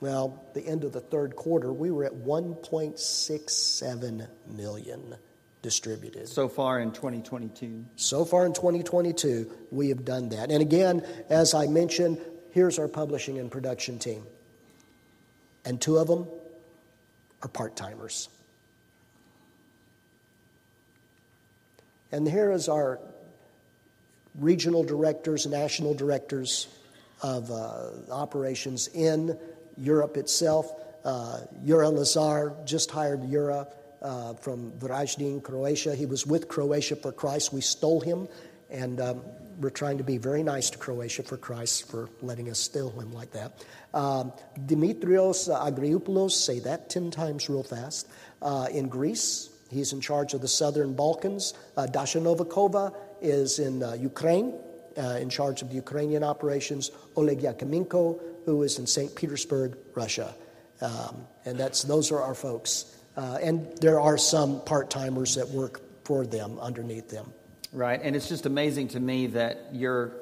well, the end of the third quarter, we were at 1.67 million distributed. So far in 2022. So far in 2022, we have done that. And again, as I mentioned, here's our publishing and production team. And two of them are part timers. And here is our regional directors, national directors of uh, operations in Europe itself. Uh, Jura Lazar just hired Jura uh, from Varaždin, Croatia. He was with Croatia for Christ. We stole him, and um, we're trying to be very nice to Croatia for Christ for letting us steal him like that. Um, Dimitrios Agriopoulos, say that 10 times real fast, uh, in Greece. He's in charge of the southern Balkans. Uh, Dasha Novikova is in uh, Ukraine, uh, in charge of the Ukrainian operations. Oleg Yakimenko, who is in St. Petersburg, Russia. Um, and that's, those are our folks. Uh, and there are some part timers that work for them underneath them. Right, and it's just amazing to me that your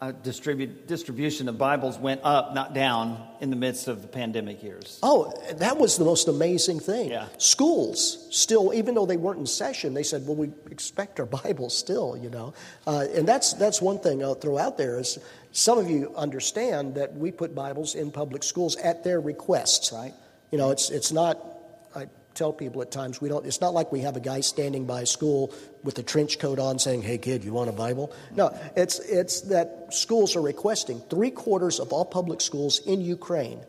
uh, distribute, distribution of Bibles went up, not down, in the midst of the pandemic years. Oh, that was the most amazing thing. Yeah. Schools still, even though they weren't in session, they said, "Well, we expect our Bibles still," you know. Uh, and that's that's one thing I'll throw out there is some of you understand that we put Bibles in public schools at their request. Right. You know, it's it's not. Tell people at times we don't. It's not like we have a guy standing by a school with a trench coat on saying, "Hey, kid, you want a Bible?" No, it's it's that schools are requesting. Three quarters of all public schools in Ukraine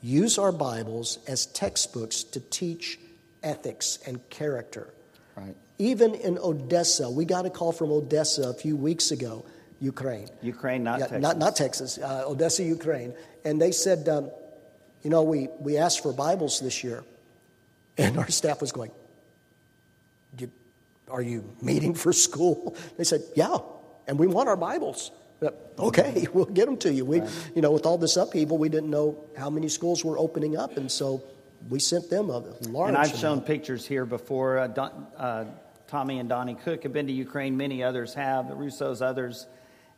use our Bibles as textbooks to teach ethics and character. Right. Even in Odessa, we got a call from Odessa a few weeks ago, Ukraine. Ukraine, not Yeah, Texas. Not, not Texas, uh, Odessa, Ukraine. And they said, um, you know, we, we asked for Bibles this year. And our staff was going, Are you meeting for school? They said, Yeah, and we want our Bibles. Okay, we'll get them to you. We, you know, with all this upheaval, we didn't know how many schools were opening up, and so we sent them a large. And I've amount. shown pictures here before. Uh, Don, uh, Tommy and Donnie Cook have been to Ukraine. Many others have. The Russos, others.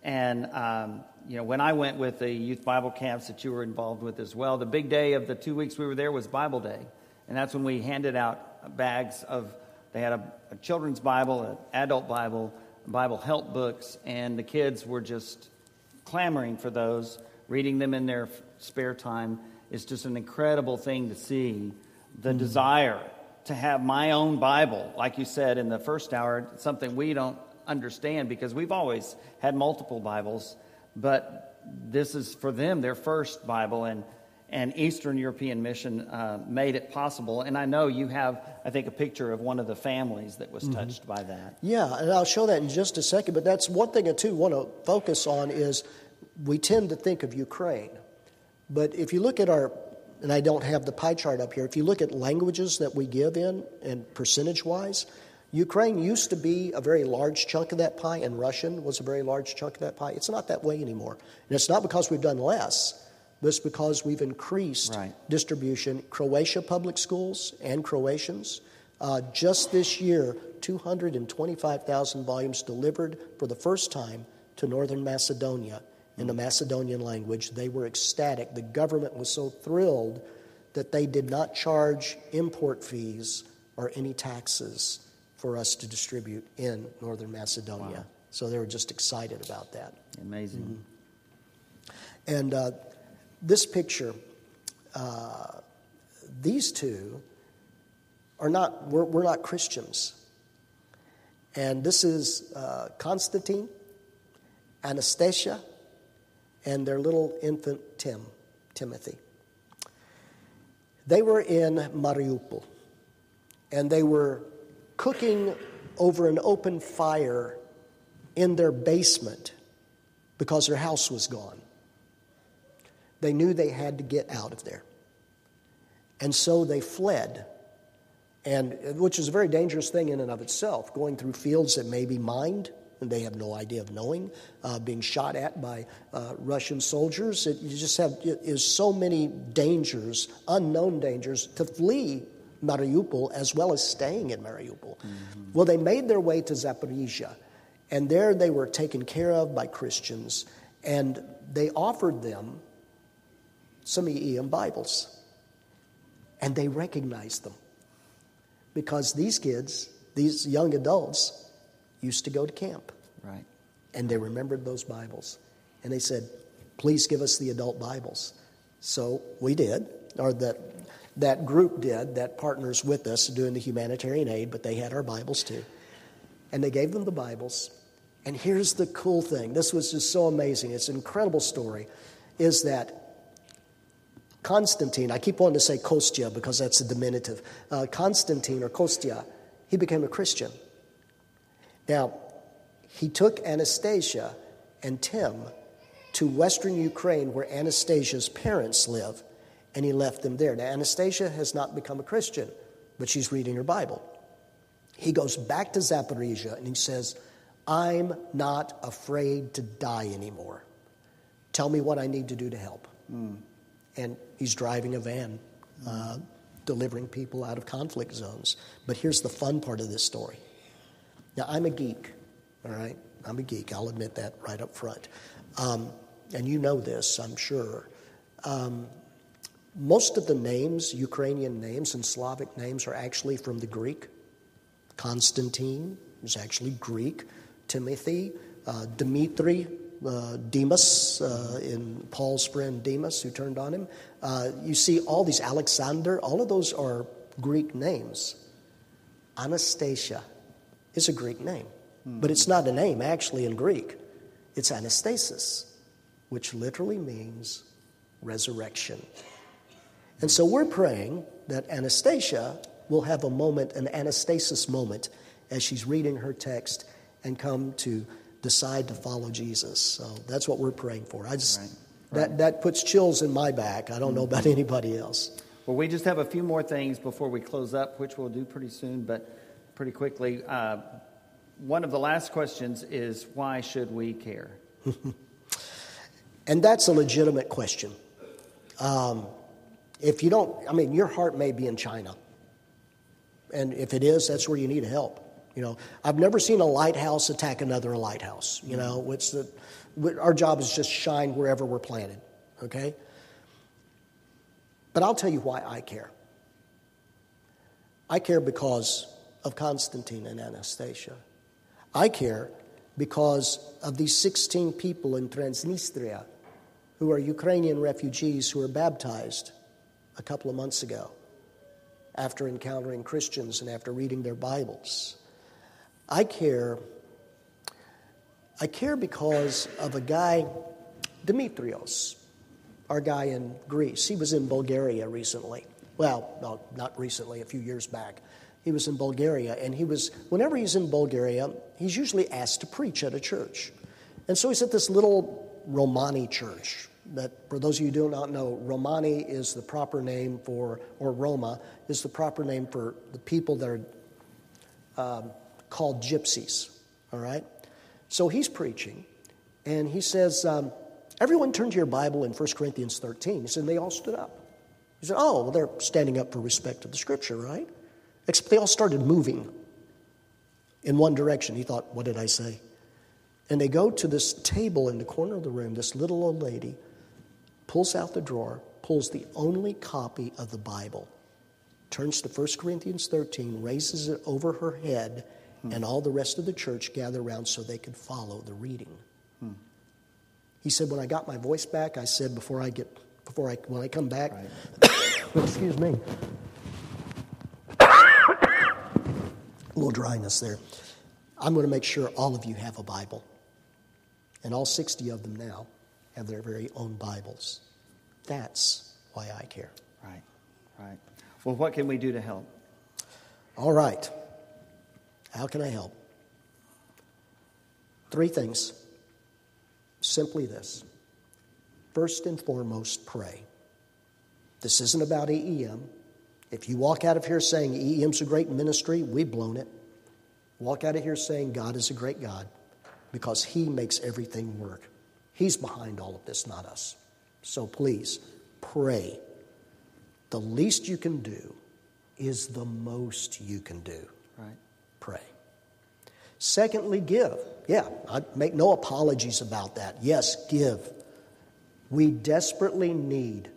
And um, you know, when I went with the youth Bible camps that you were involved with as well, the big day of the two weeks we were there was Bible Day, and that's when we handed out bags of. They had a, a children's Bible, an adult Bible, Bible help books, and the kids were just clamoring for those, reading them in their spare time. It's just an incredible thing to see the hmm. desire to have my own Bible, like you said in the first hour, something we don't understand because we've always had multiple Bibles, but this is for them their first Bible, and and Eastern European Mission uh, made it possible. And I know you have, I think, a picture of one of the families that was touched by that. Yeah, and I'll show that in just a second. But that's one thing I too want to focus on is we tend to think of Ukraine, but if you look at our, and I don't have the pie chart up here. If you look at languages that we give in and percentage wise, Ukraine used to be a very large chunk of that pie, and Russian was a very large chunk of that pie. It's not that way anymore, and it's not because we've done less. It's because we've increased Right. distribution. Croatia public schools and Croatians. Uh, just this year, 225,000 volumes delivered for the first time to Northern Macedonia in the Macedonian language. They were ecstatic. The government was so thrilled that they did not charge import fees or any taxes for us to distribute in Northern Macedonia. So they were just excited about that. Amazing. And uh, this picture, uh, these two are not, we're, we're not Christians. And this is uh, Constantine, Anastasia, and their little infant Tim, Timothy. They were in Mariupol, and they were cooking over an open fire in their basement because their house was gone. They knew they had to get out of there. And so they fled, and, which is a very dangerous thing in and of itself, going through fields that may be mined and they have no idea of knowing, uh, being shot at by uh, Russian soldiers. It, you just have it is so many dangers, unknown dangers, to flee Mariupol as well as staying in Mariupol. Mm-hmm. Well, they made their way to Zaporizhia, and there they were taken care of by Christians, and they offered them some EEM Bibles. And they recognized them because these kids, these young adults, used to go to camp. Right. And they remembered those Bibles. And they said, please give us the adult Bibles. So we did, or that, that group did, that partners with us doing the humanitarian aid, but they had our Bibles too. And they gave them the Bibles. And here's the cool thing this was just so amazing. It's an incredible story. Is that Constantine, I keep wanting to say Kostya because that's a diminutive. Uh, Constantine or Kostya, he became a Christian. Now, he took Anastasia and Tim to western Ukraine where Anastasia's parents live, and he left them there. Now, Anastasia has not become a Christian, but she's reading her Bible. He goes back to Zaporizhia and he says, I'm not afraid to die anymore. Tell me what I need to do to help. Mm. And he's driving a van, uh, delivering people out of conflict zones. But here's the fun part of this story now, I'm a geek, all right? I'm a geek. I'll admit that right up front. Um, and you know this, I'm sure. Um, most of the names, Ukrainian names and Slavic names, are actually from the Greek. Constantine is actually Greek. Timothy, uh, Dmitri, uh, Demas, uh, in Paul's friend Demas, who turned on him. Uh, you see all these Alexander, all of those are Greek names. Anastasia is a Greek name. But it's not a name actually in Greek. It's anastasis, which literally means resurrection. And so we're praying that Anastasia will have a moment, an anastasis moment, as she's reading her text and come to decide to follow Jesus. So that's what we're praying for. I just right. Right. that that puts chills in my back. I don't know about anybody else. Well, we just have a few more things before we close up, which we'll do pretty soon, but pretty quickly. Uh, one of the last questions is why should we care? and that's a legitimate question. Um, if you don't, I mean, your heart may be in China. And if it is, that's where you need help. You know, I've never seen a lighthouse attack another lighthouse. You mm. know, it's the, our job is just shine wherever we're planted. Okay? But I'll tell you why I care. I care because of Constantine and Anastasia. I care because of these 16 people in Transnistria who are Ukrainian refugees who were baptized a couple of months ago after encountering Christians and after reading their Bibles. I care I care because of a guy Dimitrios, our guy in Greece. He was in Bulgaria recently. Well, no, not recently, a few years back. He was in Bulgaria, and he was, whenever he's in Bulgaria, he's usually asked to preach at a church. And so he's at this little Romani church. That, for those of you who do not know, Romani is the proper name for, or Roma is the proper name for the people that are um, called gypsies. All right? So he's preaching, and he says, um, Everyone turn to your Bible in 1 Corinthians 13. He said, and they all stood up. He said, Oh, well, they're standing up for respect of the scripture, right? Except they all started moving in one direction. He thought, What did I say? And they go to this table in the corner of the room. This little old lady pulls out the drawer, pulls the only copy of the Bible, turns to 1 Corinthians 13, raises it over her head, hmm. and all the rest of the church gather around so they could follow the reading. Hmm. He said, When I got my voice back, I said, Before I get, before I, when I come back, right. excuse me, a little dryness there. I'm going to make sure all of you have a Bible. And all 60 of them now have their very own Bibles. That's why I care. Right. Right. Well, what can we do to help? All right. How can I help? Three things. Simply this. First and foremost, pray. This isn't about EEM. If you walk out of here saying EEM's a great ministry, we've blown it. Walk out of here saying God is a great God because He makes everything work. He's behind all of this, not us. So please, pray. The least you can do is the most you can do. Right. Pray. Secondly, give. Yeah, I make no apologies about that. Yes, give. We desperately need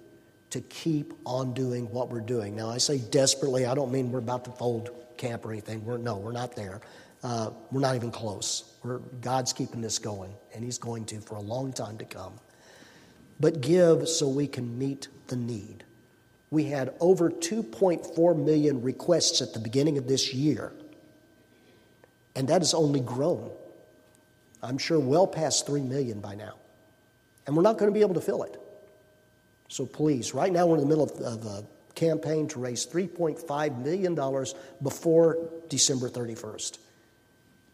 to keep on doing what we're doing. Now, I say desperately, I don't mean we're about to fold camp or anything. We're, no, we're not there. Uh, we're not even close. We're, God's keeping this going, and He's going to for a long time to come. But give so we can meet the need. We had over 2.4 million requests at the beginning of this year, and that has only grown. I'm sure well past 3 million by now. And we're not going to be able to fill it. So please, right now we're in the middle of, a campaign to raise $3.5 million before December 31st.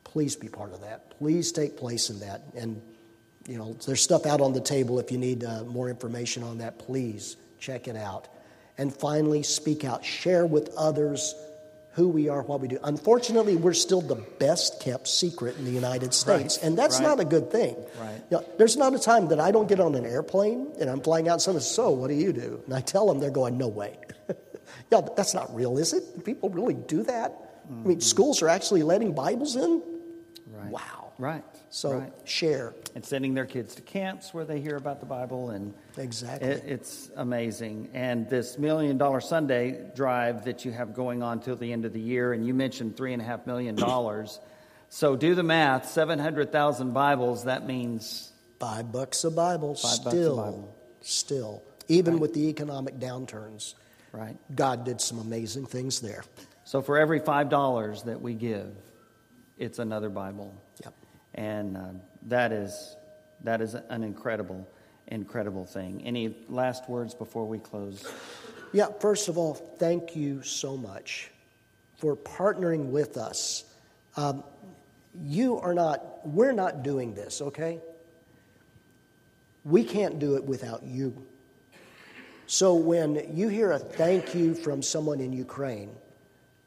Please be part of that. Please take place in that. And, you know, there's stuff out on the table if you need uh, more information on that. Please check it out. And finally, speak out. Share with others who we are, what we do. Unfortunately, we're still the best kept secret in the United States, Right. and that's Right. not a good thing. Right. You know, there's not a time that I don't get on an airplane and I'm flying out and someone says, So, what do you do? And I tell them, they're going, No way. yeah, but that's not real, is it? People really do that? I mean, mm-hmm. schools are actually letting Bibles in? Right. Wow. Right. So, right. share. and sending their kids to camps where they hear about the Bible, and Exactly. it, it's amazing. And this Million Dollar Sunday drive that you have going on till the end of the year, and you mentioned three and a half million dollars. so do the math: seven hundred thousand Bibles. That means Five bucks a Bible, Five bucks a still, Bible. still, even Right. with the economic downturns, right. God did some amazing things there. So for every five dollars that we give, it's another Bible. And uh, that is that is an incredible, incredible thing. Any last words before we close? Yeah, first of all, thank you so much for partnering with us. Um, you are not, we're not doing this, okay? We can't do it without you. So when you hear a thank you from someone in Ukraine,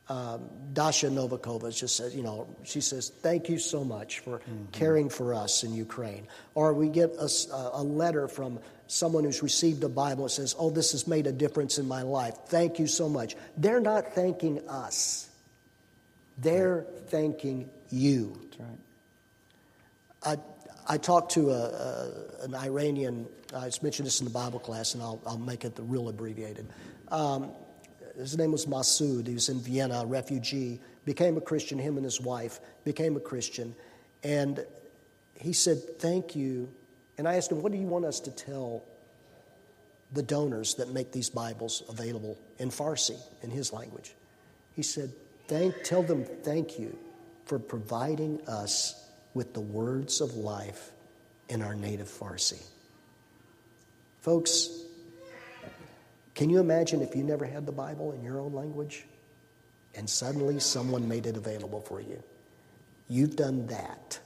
um, Dasha Novakova just says, you know, she says, thank you so much for caring for us in Ukraine. Or we get a letter from someone who's received a Bible that says, oh, this has made a difference in my life. Thank you so much. They're not thanking us, they're thanking you. That's right. I, I talked to a, a, an Iranian, I just mentioned this in the Bible class, and I'll, I'll make it the real abbreviated. Um, his name was Masood. He was in Vienna, a refugee, became a Christian, him and his wife became a Christian. And he said, Thank you. And I asked him, What do you want us to tell the donors that make these Bibles available in Farsi, in his language? He said, thank, Tell them thank you for providing us with the words of life in our native Farsi. Folks, can you imagine if you never had the Bible in your own language and suddenly someone made it available for you? You've done that.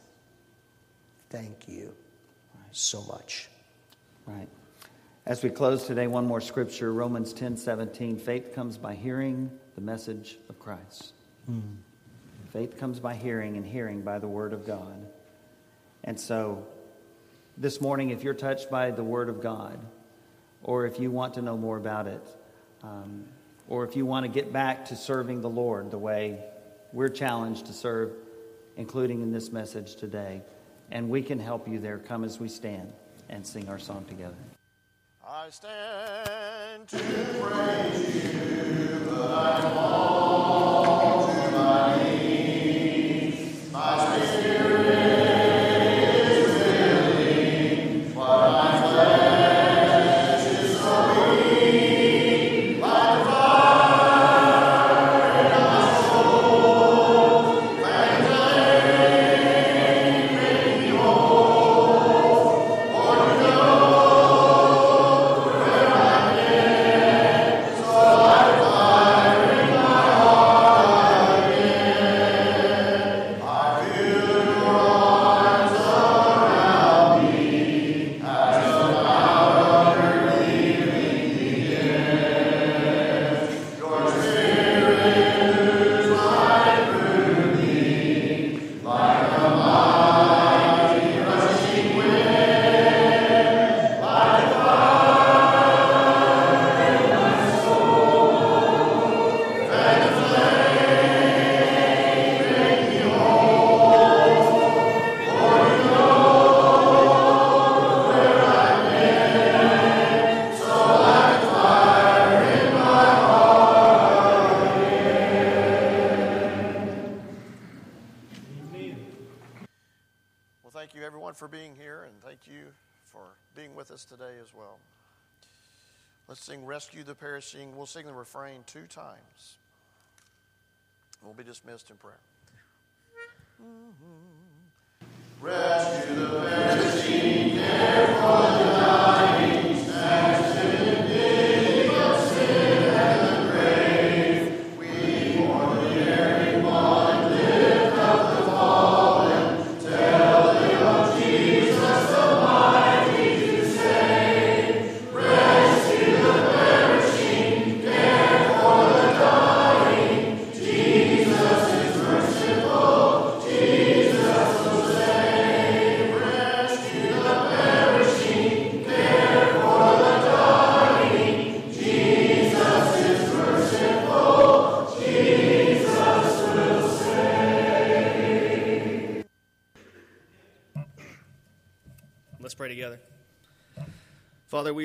Thank you so much. Right. As we close today, one more scripture Romans ten seventeen. Faith comes by hearing the message of Christ. Hmm. Faith comes by hearing, and hearing by the word of God. And so, this morning, if you're touched by the word of God, or if you want to know more about it, um, or if you want to get back to serving the Lord the way we're challenged to serve, including in this message today, and we can help you there, come as we stand and sing our song together. I stand to praise you, but I'm I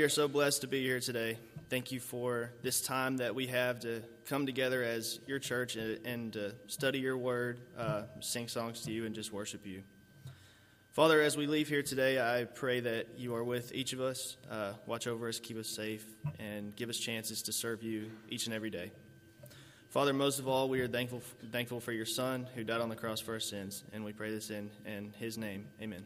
are so blessed to be here today. Thank you for this time that we have to come together as your church and, and study your word, uh, sing songs to you, and just worship you. Father, as we leave here today, I pray that you are with each of us. Uh, watch over us, keep us safe, and give us chances to serve you each and every day. Father, most of all, we are thankful, thankful for your Son who died on the cross for our sins, and we pray this in, in his name. Amen.